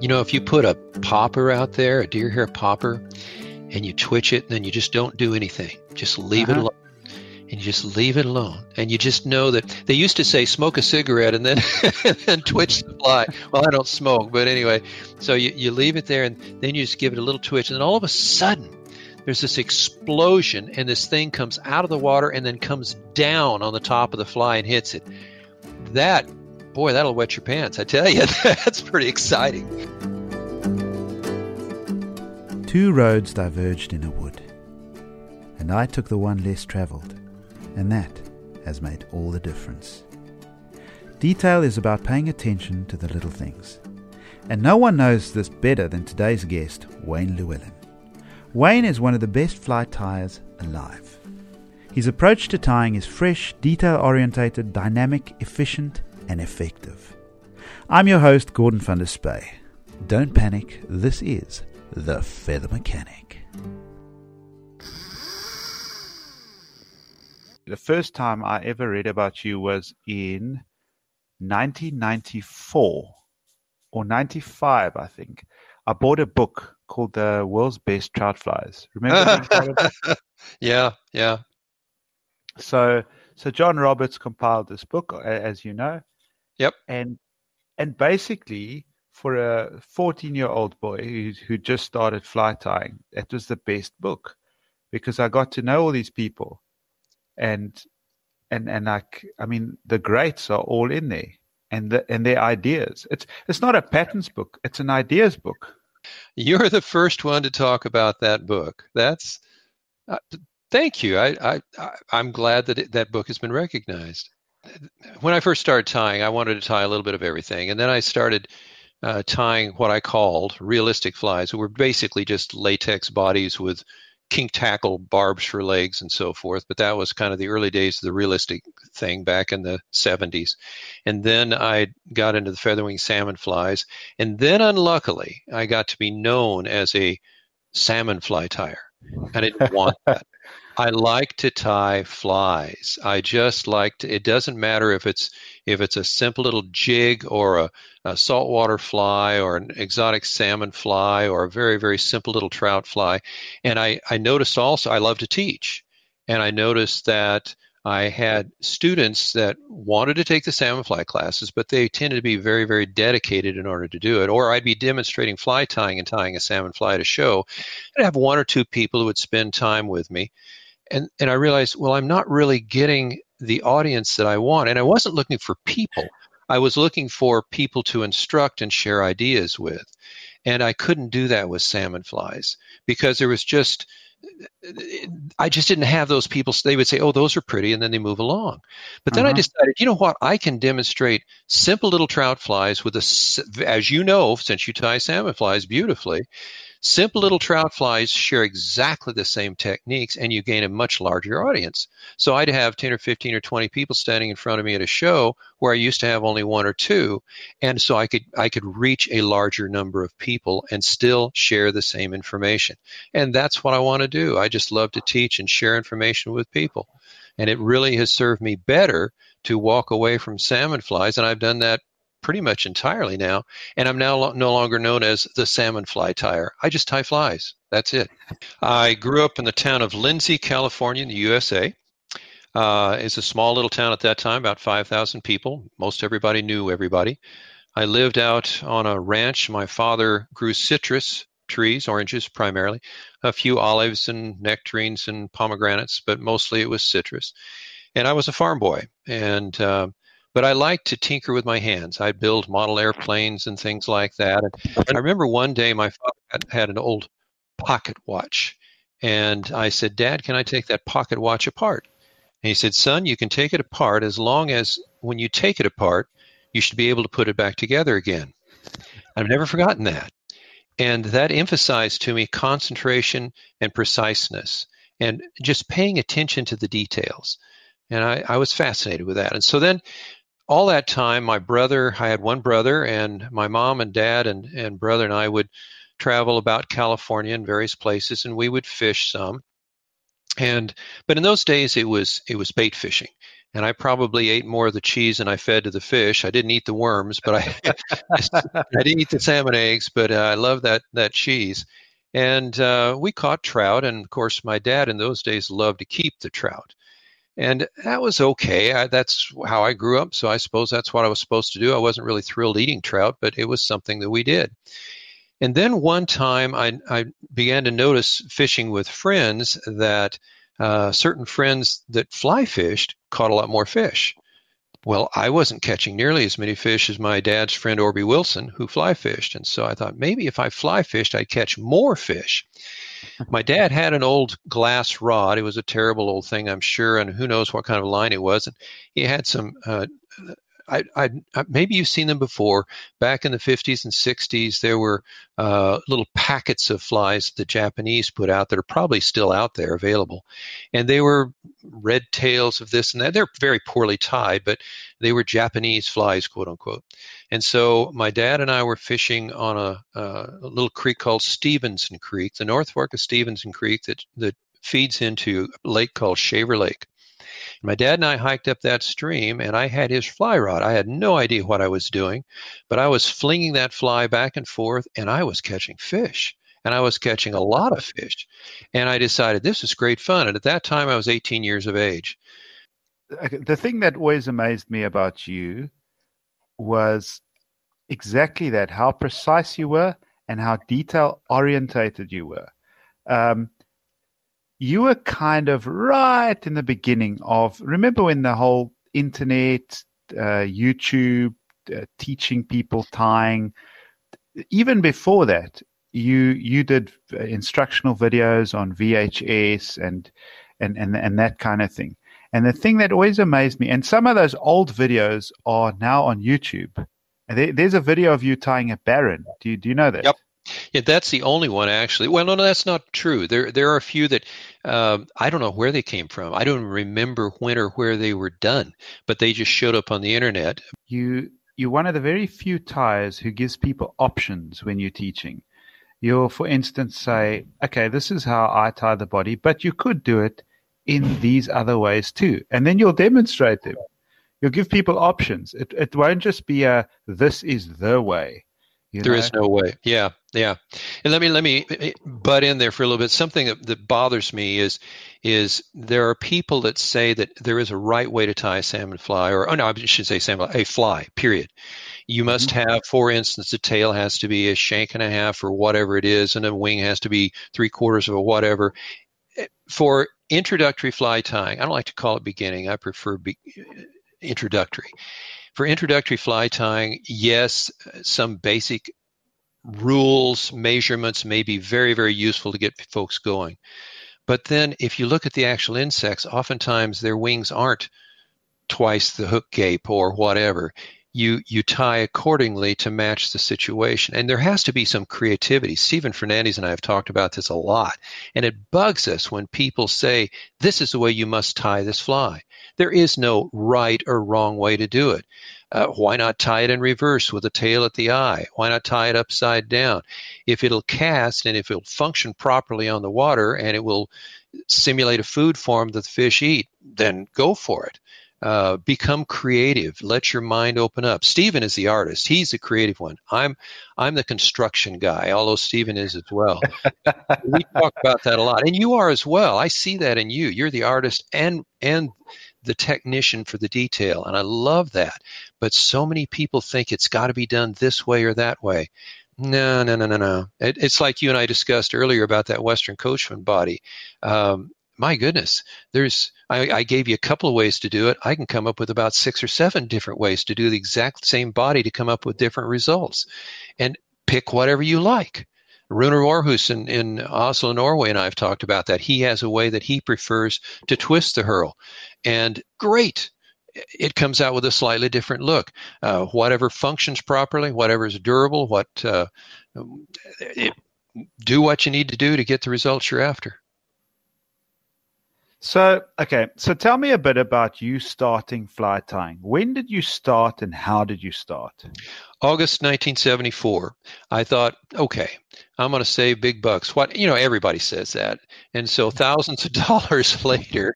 You know, if you put a popper out there, a deer hair popper, and you twitch it, and then you just don't do anything. Just leave uh-huh. it alone. And you just leave it alone. And you just know that they used to say smoke a cigarette and then and then twitch the fly. Well, I don't smoke, but anyway. So you, you leave it there and then you just give it a little twitch. And then all of a sudden, there's this explosion and this thing comes out of the water and then comes down on the top of the fly and hits it. That, boy, that'll wet your pants. I tell you, that's pretty exciting. Two roads diverged in a wood, and I took the one less travelled, and that has made all the difference. Detail is about paying attention to the little things, and no one knows this better than today's guest, Wayne Luallen. Wayne is one of the best fly tyers alive. His approach to tying is fresh, detail orientated, dynamic, efficient, and effective. I'm your host, Gordon van der Spuy. Don't panic, this is the Feather Mechanic. The first time I ever read about you was in 1994 or 95, I think. I bought a book called The World's Best Trout Flies. Remember? yeah, yeah. So, so John Roberts compiled this book, as you know. Yep. And and basically, for a 14 year old boy who, who just started fly tying, that was the best book because I got to know all these people and and and like I mean the greats are all in there and the, and their ideas. It's it's not a patterns book; it's an ideas book. You're the first one to talk about that book. That's uh, thank you. I I I'm glad that it, that book has been recognized. When I first started tying, I wanted to tie a little bit of everything, and then I started uh, tying what I called realistic flies, who were basically just latex bodies with kink tackle barbs for legs and so forth. But that was kind of the early days of the realistic thing back in the 70s. And then I got into the featherwing salmon flies. And then, unluckily, I got to be known as a salmon fly tyer. I didn't want that. I like to tie flies. I just like to, it doesn't matter if it's if it's a simple little jig or a, a saltwater fly or an exotic salmon fly or a very, very simple little trout fly. And I, I noticed also I love to teach. And I noticed that I had students that wanted to take the salmon fly classes, but they tended to be very, very dedicated in order to do it. Or I'd be demonstrating fly tying and tying a salmon fly at a show. I'd have one or two people who would spend time with me and and I realized, well, I'm not really getting the audience that I want, and I wasn't looking for people. I was looking for people to instruct and share ideas with, and I couldn't do that with salmon flies because there was just I just didn't have those people. They would say, "Oh, those are pretty," and then they move along. But then uh-huh. I decided, you know what? I can demonstrate simple little trout flies with a, as you know, since you tie salmon flies beautifully, Simple little trout flies share exactly the same techniques, and you gain a much larger audience. So I'd have 10 or 15 or 20 people standing in front of me at a show where I used to have only one or two, and so I could I could reach a larger number of people and still share the same information. And that's what I want to do. I just love to teach and share information with people. And it really has served me better to walk away from salmon flies, and I've done that pretty much entirely now, and I'm now lo- no longer known as the salmon fly tyer. I just tie flies. That's it. I grew up in the town of Lindsay, California, in the USA. Uh, it's a small little town at that time, about 5,000 people. Most everybody knew everybody. I lived out on a ranch. My father grew citrus trees, oranges primarily, a few olives and nectarines and pomegranates, but mostly it was citrus. And I was a farm boy. And uh, but I like to tinker with my hands. I build model airplanes and things like that. And I remember one day my father had, had an old pocket watch, and I said, "Dad, can I take that pocket watch apart?" And he said, "Son, you can take it apart as long as when you take it apart, you should be able to put it back together again." I've never forgotten that. And that emphasized to me concentration and preciseness and just paying attention to the details. And I, I was fascinated with that. And so then all that time, my brother, I had one brother, and my mom and dad and, and brother and I would travel about California in various places, and we would fish some. And but in those days, it was it was bait fishing, and I probably ate more of the cheese than I fed to the fish. I didn't eat the worms, but I I didn't eat the salmon eggs, but uh, I love that that cheese. And uh, we caught trout, and of course, my dad in those days loved to keep the trout, and that was okay. I, that's how I grew up, so I suppose that's what I was supposed to do. I wasn't really thrilled eating trout, but it was something that we did. And then one time I, I began to notice fishing with friends that uh, certain friends that fly fished caught a lot more fish. Well, I wasn't catching nearly as many fish as my dad's friend Orby Wilson, who fly fished. And so I thought maybe if I fly fished, I'd catch more fish. My dad had an old glass rod. It was a terrible old thing, I'm sure, and who knows what kind of line it was. And he had some uh, I, I, maybe you've seen them before. Back in the 50s and 60s, there were uh, little packets of flies that the Japanese put out that are probably still out there available, and they were red tails of this and that. They're very poorly tied, but they were Japanese flies, quote unquote. And so my dad and I were fishing on a, uh, a little creek called Stevenson Creek, the North Fork of Stevenson Creek that that feeds into a lake called Shaver Lake. My dad and I hiked up that stream, and I had his fly rod. I had no idea what I was doing, but I was flinging that fly back and forth, and I was catching fish. And I was catching a lot of fish. And I decided this is great fun. And at that time, I was 18 years of age. The thing that always amazed me about you was exactly that how precise you were and how detail orientated you were. Um, you were kind of right in the beginning of remember when the whole internet uh, youtube uh, teaching people tying? Even before that you you did instructional videos on vhs and and and, and that kind of thing. And the thing that always amazed me and some of those old videos are now on youtube. There, there's a video of you tying a baron. do you do you know that? Yep yeah, that's the only one actually. Well, no, no, that's not true. There, there are a few that uh, I don't know where they came from. I don't remember when or where they were done, but they just showed up on the internet. You, you're one of the very few tyers who gives people options when you're teaching. You'll, for instance, say, "Okay, this is how I tie the body, but you could do it in these other ways too," and then you'll demonstrate them. You'll give people options. It, it won't just be a "this is the way." You there know? is no way. Yeah, yeah. And let me let me eh, butt in there for a little bit. Something that, that bothers me is is there are people that say that there is a right way to tie a salmon fly, or oh no, I should say salmon a fly. Period. You must mm-hmm. have, for instance, the tail has to be a shank and a half or whatever it is, and the wing has to be three quarters of a whatever. Eh, for introductory fly tying, I don't like to call it beginning. I prefer be, introductory for introductory fly tying, yes, some basic rules, measurements may be very, very useful to get folks going. But then if you look at the actual insects, oftentimes their wings aren't twice the hook gape or whatever. You, you tie accordingly to match the situation. And there has to be some creativity. Stephen Fernandes and I have talked about this a lot. And it bugs us when people say, this is the way you must tie this fly. There is no right or wrong way to do it. Uh, why not tie it in reverse with a tail at the eye? Why not tie it upside down? If it'll cast and if it'll function properly on the water and it will simulate a food form that the fish eat, then go for it. Uh, become creative. Let your mind open up. Stephen is the artist. He's the creative one. I'm I'm the construction guy, although Stephen is as well. we talk about that a lot, and you are as well. I see that in you. You're the artist and and the technician for the detail. And I love that. But so many people think it's got to be done this way or that way. No, no, no, no, no. It, it's like you and I discussed earlier about that Western Coachman body. Um, my goodness, there's I, I, gave you a couple of ways to do it. I can come up with about six or seven different ways to do the exact same body to come up with different results. And pick whatever you like. Runar Aarhus in, in Oslo, Norway, and I've talked about that. He has a way that he prefers to twist the herl. And great, it comes out with a slightly different look. Uh, whatever functions properly, whatever is durable, what uh, it, do what you need to do to get the results you're after. So, okay, so tell me a bit about you starting fly tying. When did you start and how did you start? August 1974. I thought, okay, I'm going to save big bucks. What you know, everybody says that, and so thousands of dollars later,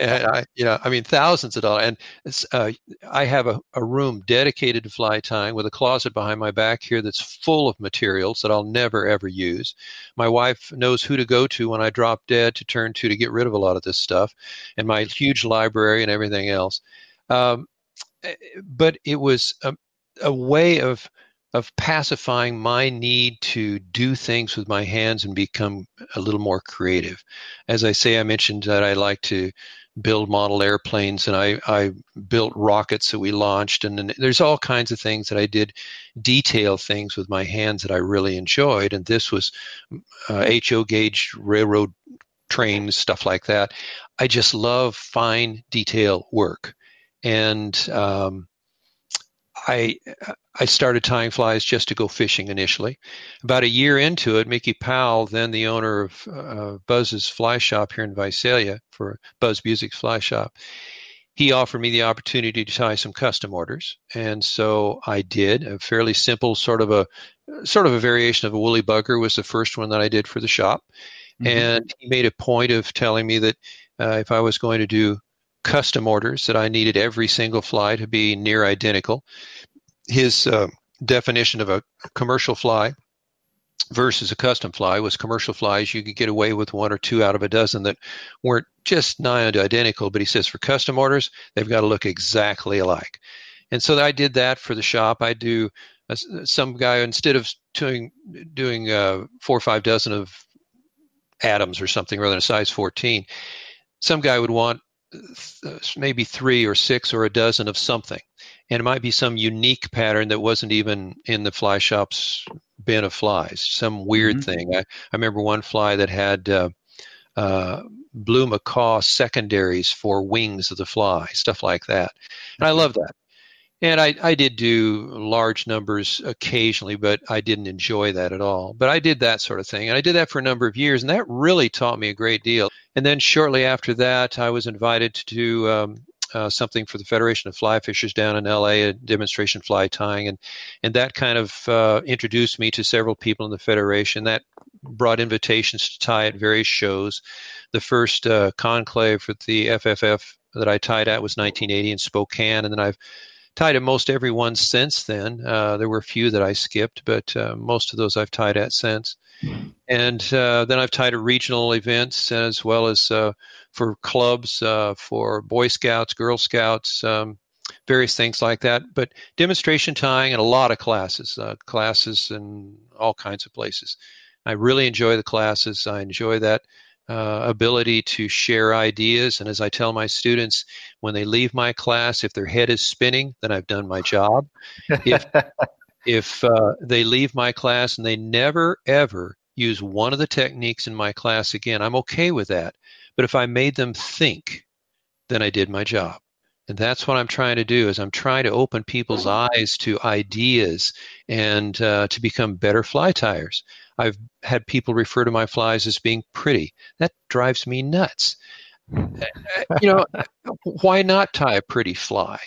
and I, you know, I mean, thousands of dollars, and uh, I have a, a room dedicated to fly tying with a closet behind my back here that's full of materials that I'll never ever use. My wife knows who to go to when I drop dead to turn to to get rid of a lot of this stuff, and my huge library and everything else. Um, eh, but it was a, a way of of pacifying my need to do things with my hands and become a little more creative. As I say, I mentioned that I like to build model airplanes and I, I built rockets that we launched and, and there's all kinds of things that I did detail things with my hands that I really enjoyed and this was uh, HO gauge railroad trains stuff like that I just love fine detail work and um, I I started tying flies just to go fishing initially. About a year into it, Mickey Powell, then the owner of uh, Buzz's Fly Shop here in Visalia for Buzz Busick's Fly Shop, he offered me the opportunity to tie some custom orders, and so I did. A fairly simple sort of a sort of a variation of a woolly bugger was the first one that I did for the shop, mm-hmm. and he made a point of telling me that uh, if I was going to do custom orders that I needed every single fly to be near identical. His uh, definition of a commercial fly versus a custom fly was commercial flies you could get away with one or two out of a dozen that weren't just nigh identical but he says for custom orders they've got to look exactly alike and so i did that for the shop i do uh, some guy instead of doing doing uh, four or five dozen of Adams or something rather than a size 14 some guy would want maybe three or six or a dozen of something. And it might be some unique pattern that wasn't even in the fly shop's bin of flies, some weird mm-hmm. thing. I, I remember one fly that had uh, uh, blue macaw secondaries for wings of the fly, stuff like that. And I love that. And I, I did do large numbers occasionally, but I didn't enjoy that at all. But I did that sort of thing. And I did that for a number of years, and that really taught me a great deal. And then shortly after that, I was invited to do um, uh, something for the Federation of Fly Fishers down in LA, a demonstration fly tying, and and that kind of uh, introduced me to several people in the federation. That brought invitations to tie at various shows. The first uh, conclave for the FFF that I tied at was 1980 in Spokane, and then I've tied at most every one since then. Uh, there were a few that I skipped, but uh, most of those I've tied at since. And uh, then I've tied at regional events as well as uh, for clubs, uh, for Boy Scouts, Girl Scouts, um, various things like that. But demonstration tying and a lot of classes, classes in all kinds of places. I really enjoy the classes. I enjoy that uh, ability to share ideas. And as I tell my students, when they leave my class, if their head is spinning, then I've done my job. If, if uh, they leave my class and they never, ever use one of the techniques in my class again, I'm okay with that. But if I made them think, then I did my job. And that's what I'm trying to do is I'm trying to open people's eyes to ideas and uh, to become better fly tyers. I've had people refer to my flies as being pretty. That drives me nuts. you know, why not tie a pretty fly?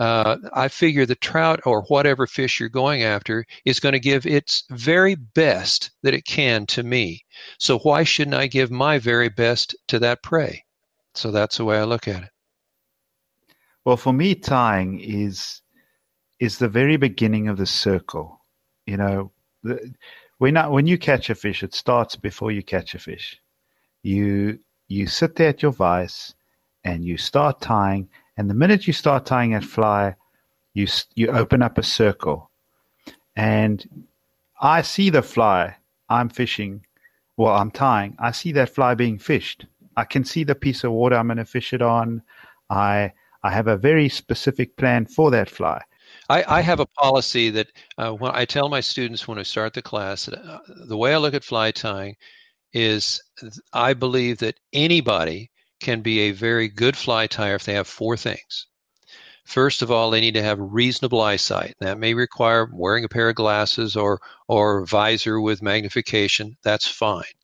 Uh, I figure the trout or whatever fish you're going after is going to give its very best that it can to me. So why shouldn't I give my very best to that prey? So that's the way I look at it. Well, for me, tying is is the very beginning of the circle. You know, the, when I, when you catch a fish, it starts before you catch a fish. You you sit there at your vise and you start tying, and the minute you start tying that fly, you you open up a circle, and I see the fly. I'm fishing. Well, I'm tying. I see that fly being fished. I can see the piece of water I'm going to fish it on. I I have a very specific plan for that fly. I, I have a policy that uh, when I tell my students when I start the class, uh, the way I look at fly tying is I believe that anybody can be a very good fly tyer if they have four things. First of all, they need to have reasonable eyesight. That may require wearing a pair of glasses or or visor with magnification. That's fine.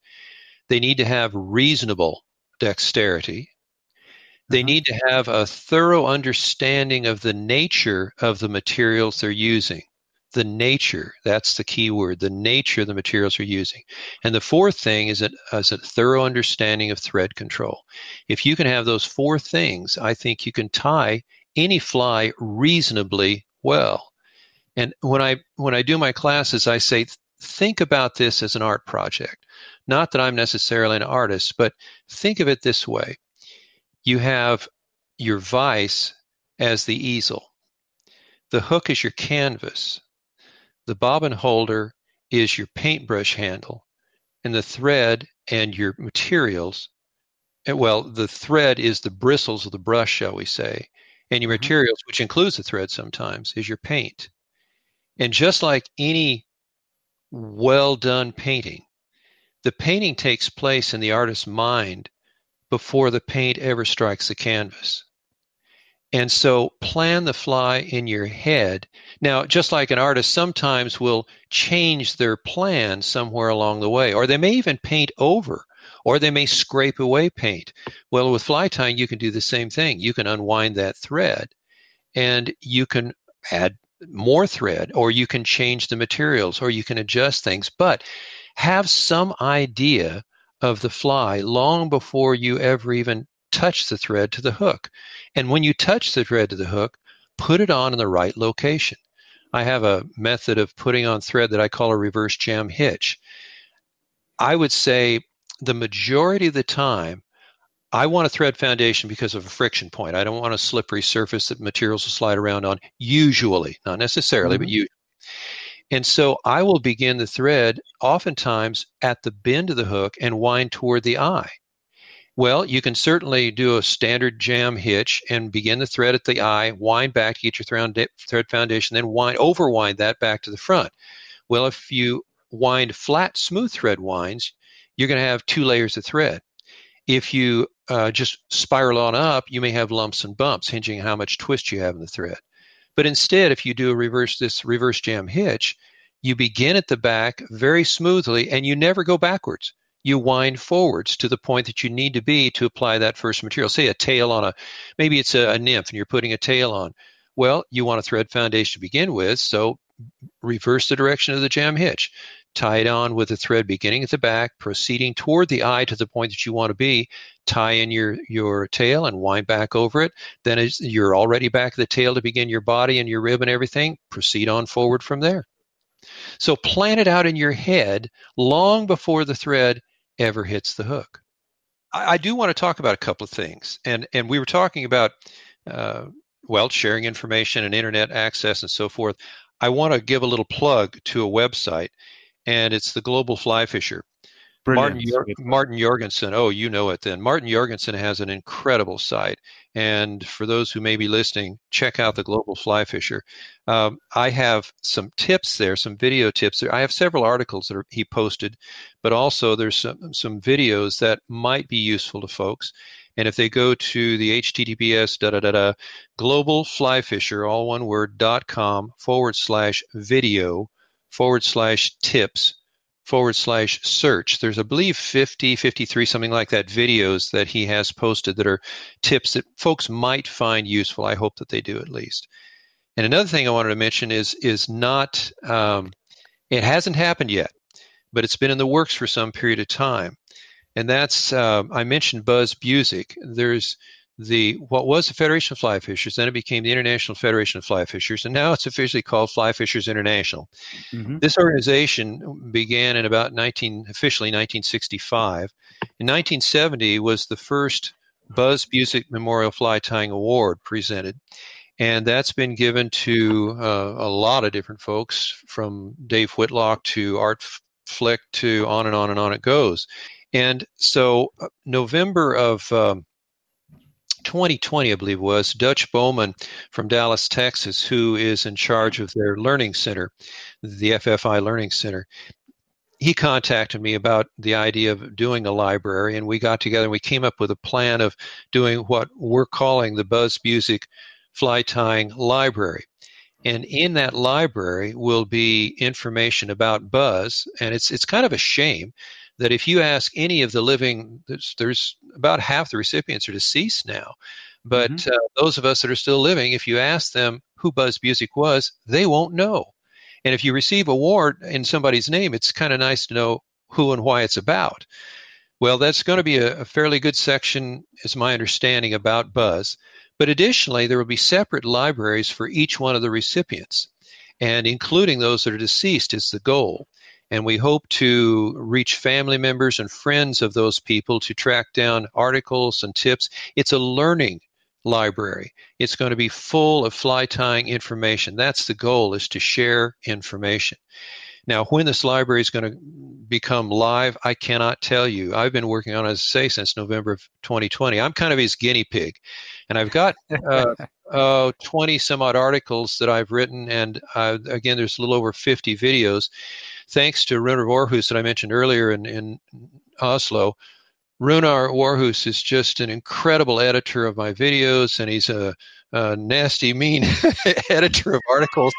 They need to have reasonable dexterity. They uh-huh. need to have a thorough understanding of the nature of the materials they're using, the nature. That's the key word, the nature of the materials you're using. And the fourth thing is, a, is a thorough understanding of thread control. If you can have those four things, I think you can tie any fly reasonably well. And when I when I do my classes, I say think about this as an art project. Not that I'm necessarily an artist, but think of it this way. You have your vise as the easel. The hook is your canvas. The bobbin holder is your paintbrush handle. And the thread and your materials, eh, well, the thread is the bristles of the brush, shall we say. And your mm-hmm. materials, which includes the thread sometimes, is your paint. And just like any well done painting, the painting takes place in the artist's mind before the paint ever strikes the canvas. And so plan the fly in your head. Now, just like an artist sometimes will change their plan somewhere along the way, or they may even paint over, or they may scrape away paint. Well, with fly tying, you can do the same thing. You can unwind that thread and you can add more thread, or you can change the materials, or you can adjust things, but have some idea of the fly long before you ever even touch the thread to the hook. And when you touch the thread to the hook, put it on in the right location. I have a method of putting on thread that I call a reverse jam hitch. I would say the majority of the time, I want a thread foundation because of a friction point. I don't want a slippery surface that materials will slide around on, usually, not necessarily, mm-hmm. but usually. And so I will begin the thread oftentimes at the bend of the hook and wind toward the eye. Well, you can certainly do a standard jam hitch and begin the thread at the eye, wind back to get your thread foundation, then wind overwind that back to the front. Well, if you wind flat, smooth thread winds, you're going to have two layers of thread. If you uh, just spiral on up, you may have lumps and bumps, hinging how much twist you have in the thread. But instead, if you do a reverse this reverse jam hitch, you begin at the back very smoothly and you never go backwards you wind forwards to the point that you need to be to apply that first material. Say a tail on a, maybe it's a, a nymph and you're putting a tail on. Well, you want a thread foundation to begin with, so reverse the direction of the jam hitch. Tie it on with the thread beginning at the back, proceeding toward the eye to the point that you want to be. Tie in your, your tail and wind back over it. Then as you're already back at the tail to begin your body and your rib and everything, proceed on forward from there. So plan it out in your head long before the thread ever hits the hook. I, I do want to talk about a couple of things, and and we were talking about uh, well sharing information and internet access and so forth. I want to give a little plug to a website, and it's the Global Fly Fisher. Martin, Martin Jorgensen. Oh, you know it then. Martin Jorgensen has an incredible site. And for those who may be listening, check out the Global Fly Fisher. Um, I have some tips there, some video tips there. I have several articles that are, he posted, but also there's some, some videos that might be useful to folks. And if they go to the https da da da da global fly fisher, all one word, dot com forward slash video forward slash tips forward slash search. There's, I believe, 50, 53, something like that, videos that he has posted that are tips that folks might find useful. I hope that they do at least. And another thing I wanted to mention is is not um, it hasn't happened yet, but it's been in the works for some period of time. And that's uh, I mentioned Buzz Busick. There's the what was the Federation of Fly Fishers, then it became the International Federation of Fly Fishers, and now it's officially called Fly Fishers International. Mm-hmm. This organization began in about 19 officially 1965. In 1970 was the first Buzz Busick Memorial Fly Tying Award presented, and that's been given to uh, a lot of different folks, from Dave Whitlock to Art Flick to on and on and on it goes. And so, uh, November of um, 2020, I believe was, Dutch Bowman from Dallas, Texas, who is in charge of their learning center, the FFI Learning Center. He contacted me about the idea of doing a library, and we got together and we came up with a plan of doing what we're calling the Buzz Busick Fly Tying Library. And in that library will be information about Buzz, and it's it's kind of a shame that if you ask any of the living, there's, there's about half the recipients are deceased now. But mm-hmm. uh, those of us that are still living, if you ask them who Buzz Busick was, they won't know. And if you receive a award in somebody's name, it's kind of nice to know who and why it's about. Well, that's going to be a, a fairly good section, is my understanding, about Buzz. But additionally, there will be separate libraries for each one of the recipients, and including those that are deceased is the goal. And we hope to reach family members and friends of those people to track down articles and tips. It's a learning library. It's going to be full of fly tying information. That's the goal is to share information. Now, when this library is going to become live, I cannot tell you. I've been working on it, as I say, since November of 2020. I'm kind of his guinea pig. And I've got uh, uh, 20 some odd articles that I've written. And uh, again, there's a little over 50 videos. Thanks to Runar Warhus that I mentioned earlier in, in Oslo. Runar Warhus is just an incredible editor of my videos, and he's a, a nasty, mean editor of articles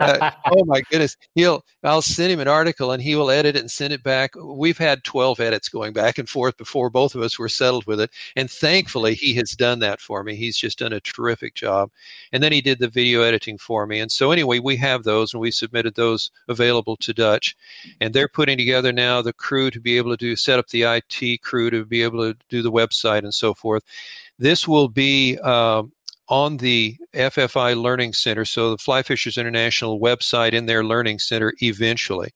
uh, oh my goodness. He'll i'll send him an article and he will edit it and send it back. We've had 12 edits going back and forth before both of us were settled with it. And thankfully he has done that for me. He's just done a terrific job. And then he did the video editing for me. And so anyway we have those and we submitted those available to dutch. And they're putting together now the crew to be able to do set up the it crew to be able to do the website and so forth. This will be um, on the FFI Learning Center, so the Fly Fishers International website in their Learning Center eventually.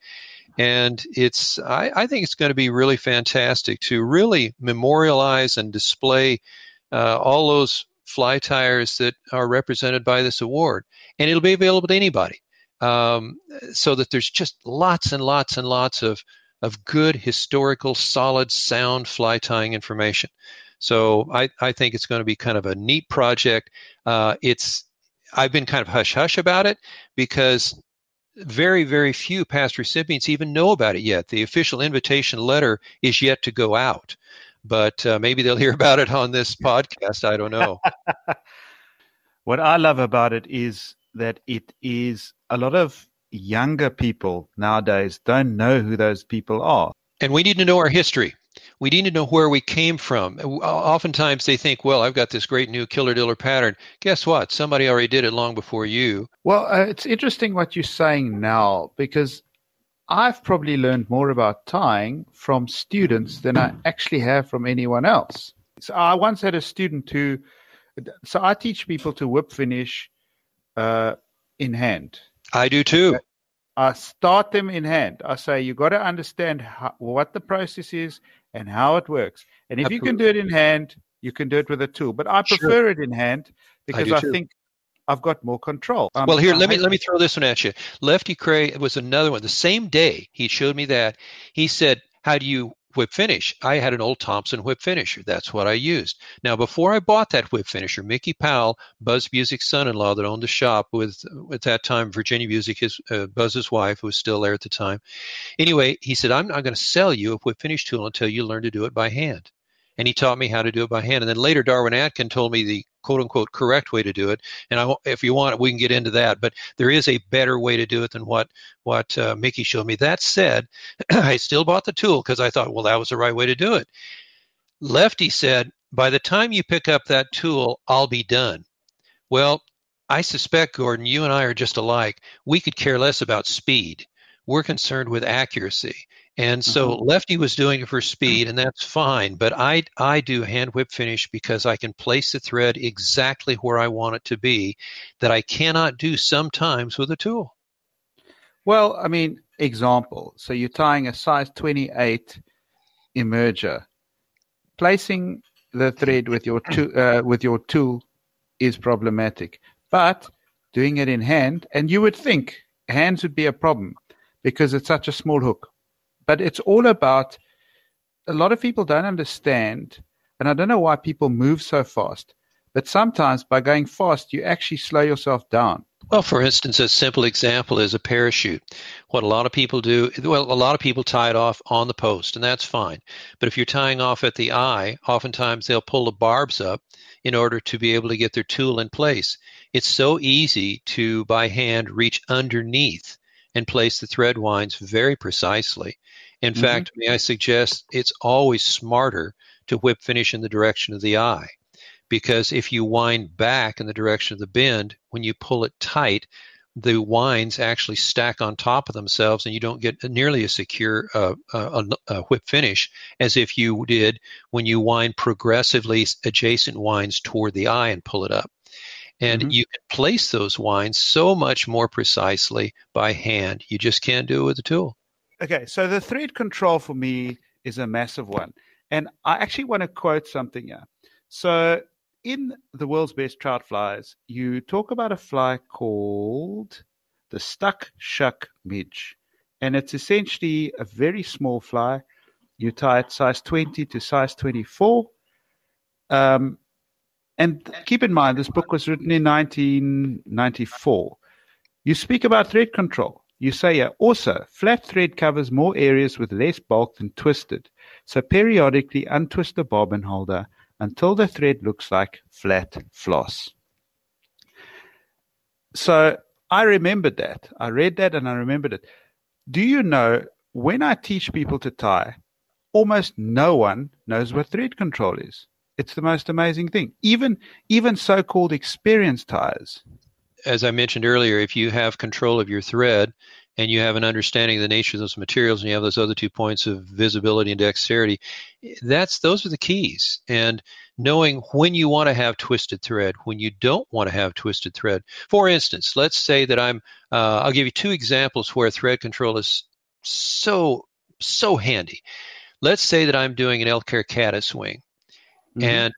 And it's, I, I think it's going to be really fantastic to really memorialize and display uh, all those fly tyers that are represented by this award. And it'll be available to anybody. Um, so that there's just lots and lots and lots of, of good, historical, solid, sound fly tying information. So I, I think it's going to be kind of a neat project. Uh, it's I've been kind of hush hush about it because very very few past recipients even know about it yet. The official invitation letter is yet to go out, but uh, maybe they'll hear about it on this podcast. I don't know. what I love about it is that it is a lot of younger people nowadays don't know who those people are. And we need to know our history we need to know where we came from. Oftentimes they think, well, I've got this great new killer diller pattern. Guess what? Somebody already did it long before you. Well, uh, it's interesting what you're saying now because I've probably learned more about tying from students than I actually have from anyone else. So I once had a student who, so I teach people to whip finish uh, in hand. I do too. I start them in hand. I say you've got to understand how, what the process is and how it works. And if Absolutely. you can do it in hand, you can do it with a tool. But I prefer sure. it in hand because I, I think I've got more control. Um, well, here, let me let me throw this one at you. Lefty Kreh was another one. The same day he showed me that, he said, "How do you whip finish. I had an old Thompson whip finisher. That's what I used. Now, before I bought that whip finisher, Mickey Powell, Buzz Busick's son-in-law that owned the shop with, at that time, Virginia Busick, his uh, Buzz's wife, who was still there at the time. Anyway, he said, I'm not going to sell you a whip finish tool until you learn to do it by hand and he taught me how to do it by hand. And then later, Darwin Atkin told me the quote unquote correct way to do it. And I, if you want, we can get into that. But there is a better way to do it than what what uh, Mickey showed me. That said, I still bought the tool because I thought, well, that was the right way to do it. Lefty said, by the time you pick up that tool, I'll be done. Well, I suspect, Gordon, you and I are just alike. We could care less about speed. We're concerned with accuracy. And so mm-hmm. Lefty was doing it for speed, and that's fine. But I I do hand whip finish because I can place the thread exactly where I want it to be, that I cannot do sometimes with a tool. Well, I mean, example. So you're tying a size 28 emerger. Placing the thread with your to, uh, with your tool is problematic, but doing it in hand, and you would think hands would be a problem because it's such a small hook but it's all about a lot of people don't understand, and I don't know why people move so fast. But sometimes by going fast, you actually slow yourself down. Well, for instance, a simple example is a parachute. What a lot of people do, well, a lot of people tie it off on the post, and that's fine. But if you're tying off at the eye, oftentimes they'll pull the barbs up in order to be able to get their tool in place. It's so easy to, by hand, reach underneath and place the thread winds very precisely. In mm-hmm. fact, may I suggest it's always smarter to whip finish in the direction of the eye. Because if you wind back in the direction of the bend, when you pull it tight, the winds actually stack on top of themselves and you don't get nearly as secure uh, a, a, whip finish as if you did when you wind progressively adjacent winds toward the eye and pull it up. And mm-hmm. you can place those winds so much more precisely by hand. You just can't do it with a tool. Okay, so the thread control for me is a massive one. And I actually want to quote something here. So in the world's best trout flies, you talk about a fly called the stuck shuck midge. And it's essentially a very small fly. You tie it size 20 to size 24. Um, and keep in mind, this book was written in 1994. You speak about thread control. You say here, also, flat thread covers more areas with less bulk than twisted. So periodically untwist the bobbin holder until the thread looks like flat floss. So I remembered that. I read that and I remembered it. Do you know when I teach people to tie, almost no one knows what thread control is. It's the most amazing thing. Even even so-called experienced tyers. As I mentioned earlier, if you have control of your thread, and you have an understanding of the nature of those materials and you have those other two points of visibility and dexterity that's those are the keys and knowing when you want to have twisted thread when you don't want to have twisted thread for instance let's say that i'm uh, i'll give you two examples where thread control is so so handy let's say that i'm doing an elk-hair caddis wing mm-hmm. and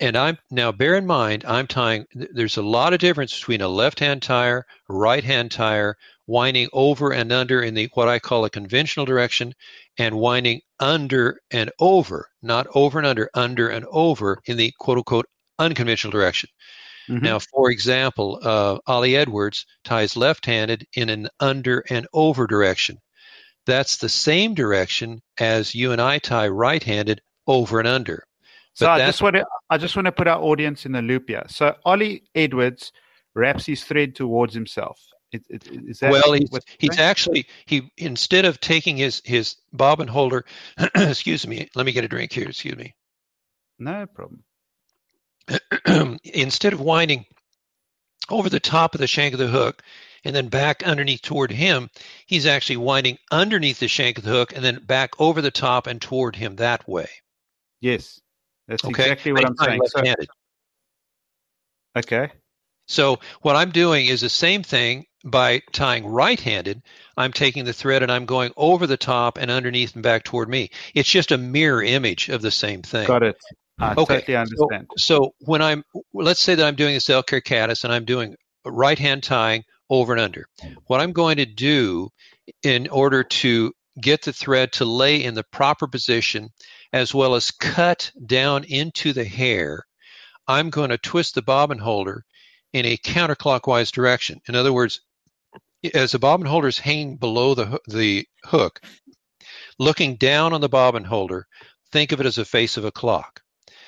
and I'm now bear in mind I'm tying there's a lot of difference between a left hand tyer, right hand tyer, winding over and under in the what I call a conventional direction, and winding under and over, not over and under, under and over in the quote unquote unconventional direction. Mm-hmm. Now, for example, uh, Ollie Edwards ties left handed in an under and over direction. That's the same direction as you and I tie right handed over and under. So I just want to I just want to put our audience in the loop here. So Ollie Edwards wraps his thread towards himself. It, it, is that well, he's, he's actually he instead of taking his his bobbin holder, excuse me, let me get a drink here. Excuse me. No problem. instead of winding over the top of the shank of the hook and then back underneath toward him, he's actually winding underneath the shank of the hook and then back over the top and toward him that way. Yes, that's okay? exactly what I'm saying. So, okay. So what I'm doing is the same thing by tying right-handed. I'm taking the thread and I'm going over the top and underneath and back toward me. It's just a mirror image of the same thing. Got it. I okay. totally understand. So, so, when I'm, let's say that I'm doing this elk-hair caddis and I'm doing right-hand tying over and under. What I'm going to do in order to get the thread to lay in the proper position as well as cut down into the hair, I'm going to twist the bobbin holder in a counterclockwise direction. In other words, as the bobbin holder is hanging below the, the hook, looking down on the bobbin holder, think of it as a face of a clock.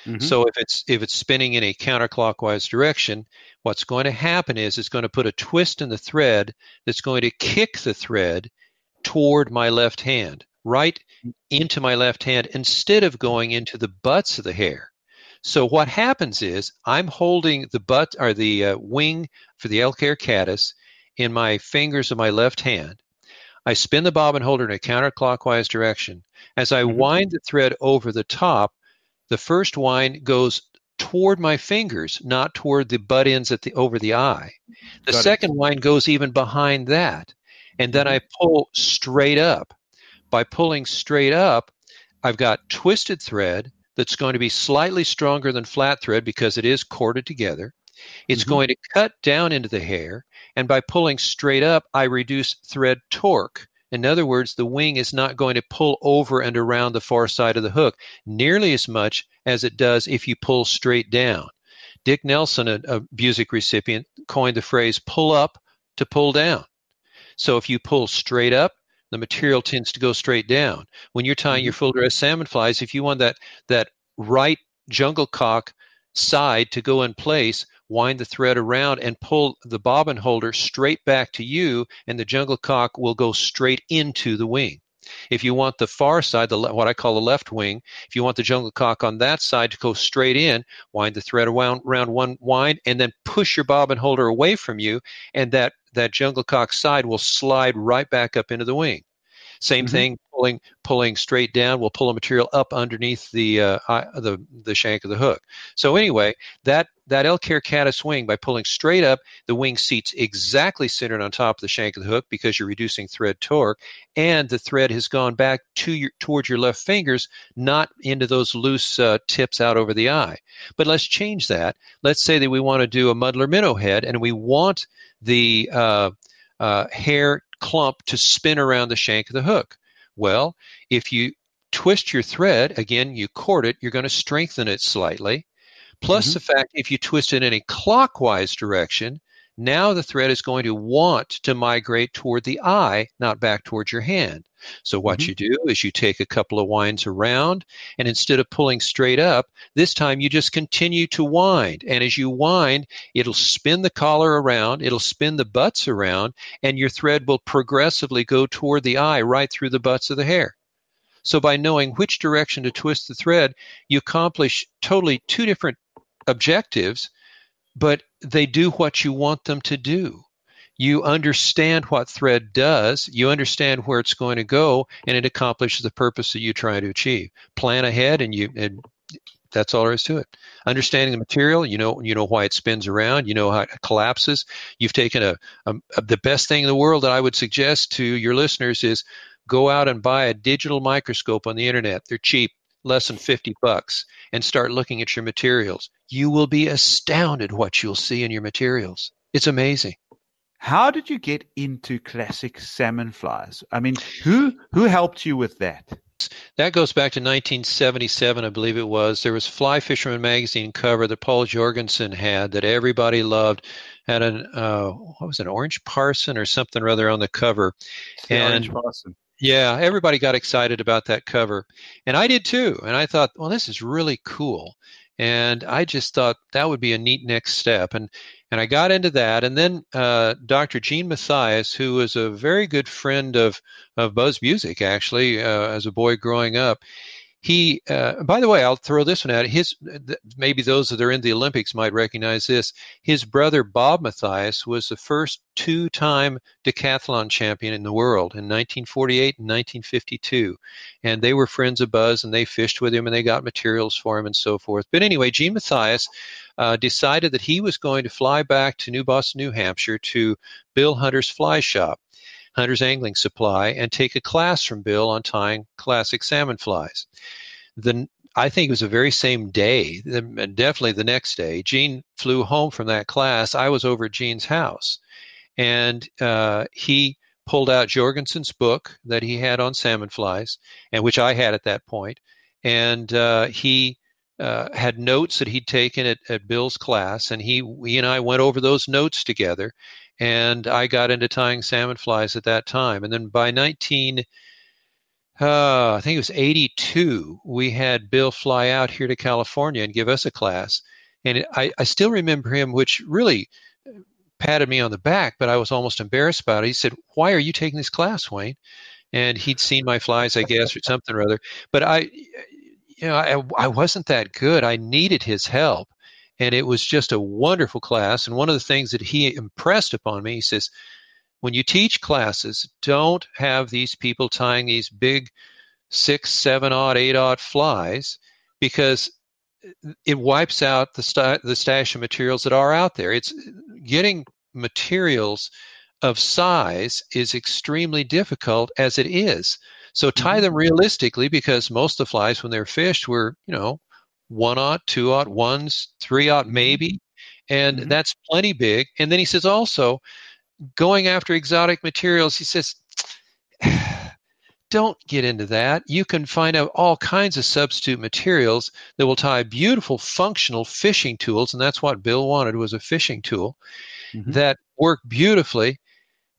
Mm-hmm. So if it's if it's spinning in a counterclockwise direction, what's going to happen is it's going to put a twist in the thread that's going to kick the thread toward my left hand, right into my left hand instead of going into the butts of the hair. So what happens is I'm holding the butt or the uh, wing for the elk-hair caddis in my fingers of my left hand. I spin the bobbin holder in a counterclockwise direction. As I mm-hmm. wind the thread over the top, the first wind goes toward my fingers, not toward the butt ends at the over the eye. The Got second it. wind goes even behind that. And then mm-hmm. I pull straight up. By pulling straight up, I've got twisted thread that's going to be slightly stronger than flat thread because it is corded together. It's mm-hmm. going to cut down into the hair, and by pulling straight up, I reduce thread torque. In other words, the wing is not going to pull over and around the far side of the hook nearly as much as it does if you pull straight down. Dick Nelson, a, a Busick recipient, coined the phrase pull up to pull down. So if you pull straight up, the material tends to go straight down. When you're tying your mm-hmm. full dress salmon flies, if you want that that right jungle cock side to go in place, wind the thread around and pull the bobbin holder straight back to you, and the jungle cock will go straight into the wing. If you want the far side, the what I call the left wing, if you want the jungle cock on that side to go straight in, wind the thread around, around one wind, and then push your bobbin holder away from you, and that that jungle cock side will slide right back up into the wing. Same mm-hmm. thing, pulling pulling straight down will pull a material up underneath the uh, the the shank of the hook. So anyway, that that Elk Caddis wing by pulling straight up, the wing seats exactly centered on top of the shank of the hook because you're reducing thread torque, and the thread has gone back to your towards your left fingers, not into those loose uh, tips out over the eye. But let's change that. Let's say that we want to do a muddler minnow head, and we want the uh, uh, hair clump to spin around the shank of the hook. Well, if you twist your thread, again, you cord it, you're going to strengthen it slightly. Plus mm-hmm. the fact if you twist it in a clockwise direction, now the thread is going to want to migrate toward the eye, not back towards your hand. So what mm-hmm. you do is you take a couple of winds around, and instead of pulling straight up, this time you just continue to wind. And as you wind, it'll spin the collar around, it'll spin the butts around, and your thread will progressively go toward the eye right through the butts of the hair. So by knowing which direction to twist the thread, you accomplish totally two different objectives but they do what you want them to do. You understand what thread does, you understand where it's going to go, and it accomplishes the purpose that you're trying to achieve. Plan ahead, and you and that's all there is to it. Understanding the material, you know, you know why it spins around, you know how it collapses. You've taken a, a, a the best thing in the world that I would suggest to your listeners is go out and buy a digital microscope on the internet. They're cheap less than 50 bucks and start looking at your materials. You will be astounded what you'll see in your materials. It's amazing. How did you get into classic salmon flies? I mean, who who helped you with that? That goes back to 1977, I believe it was. There was Fly Fisherman magazine cover that Paul Jorgensen had that everybody loved. Had an uh, what was it, orange parson or something or other on the cover, and orange parson. Yeah, everybody got excited about that cover. And I did too. And I thought, well, this is really cool. And I just thought that would be a neat next step. And and I got into that. And then uh, Dr. Gene Mathias, who was a very good friend of, of Buzz Busick, actually, uh, as a boy growing up, he uh, by the way i'll throw this one out. His maybe those that are in the olympics might recognize this. His brother bob mathias was the first two-time decathlon champion in the world in 1948 and 1952 and they were friends of buzz and they fished with him and they got materials for him and so forth. But anyway gene mathias uh, decided that he was going to fly back to new boston new hampshire to bill hunter's fly shop Hunter's Angling Supply and take a class from Bill on tying classic salmon flies. The I think it was the very same day, and definitely the next day. Gene flew home from that class. I was over at Gene's house, and uh, he pulled out Jorgensen's book that he had on salmon flies, and which I had at that point, and uh, he uh, had notes that he'd taken at, at Bill's class, and he, he and I went over those notes together and I got into tying salmon flies at that time. And then by 19, uh, I think it was 82, we had Bill fly out here to California and give us a class. And I, I still remember him, which really patted me on the back, but I was almost embarrassed about it. He said, Why are you taking this class, Wayne? And he'd seen my flies, I guess, or something or other. But I, you know, I, I wasn't that good. I needed his help and it was just a wonderful class. And one of the things that he impressed upon me, he says, when you teach classes, don't have these people tying these big six, seven odd, eight odd flies because it wipes out the, st- the stash of materials that are out there. It's getting materials of size is extremely difficult as it is. So tie mm-hmm. them realistically because most of the flies, when they're fished, were, you know, one aught, two aught, ones, three aught, mm-hmm. maybe. And mm-hmm. that's plenty big. And then he says also, going after exotic materials, he says, don't get into that. You can find out all kinds of substitute materials that will tie beautiful functional fishing tools, and that's what Bill wanted was a fishing tool mm-hmm. that work beautifully.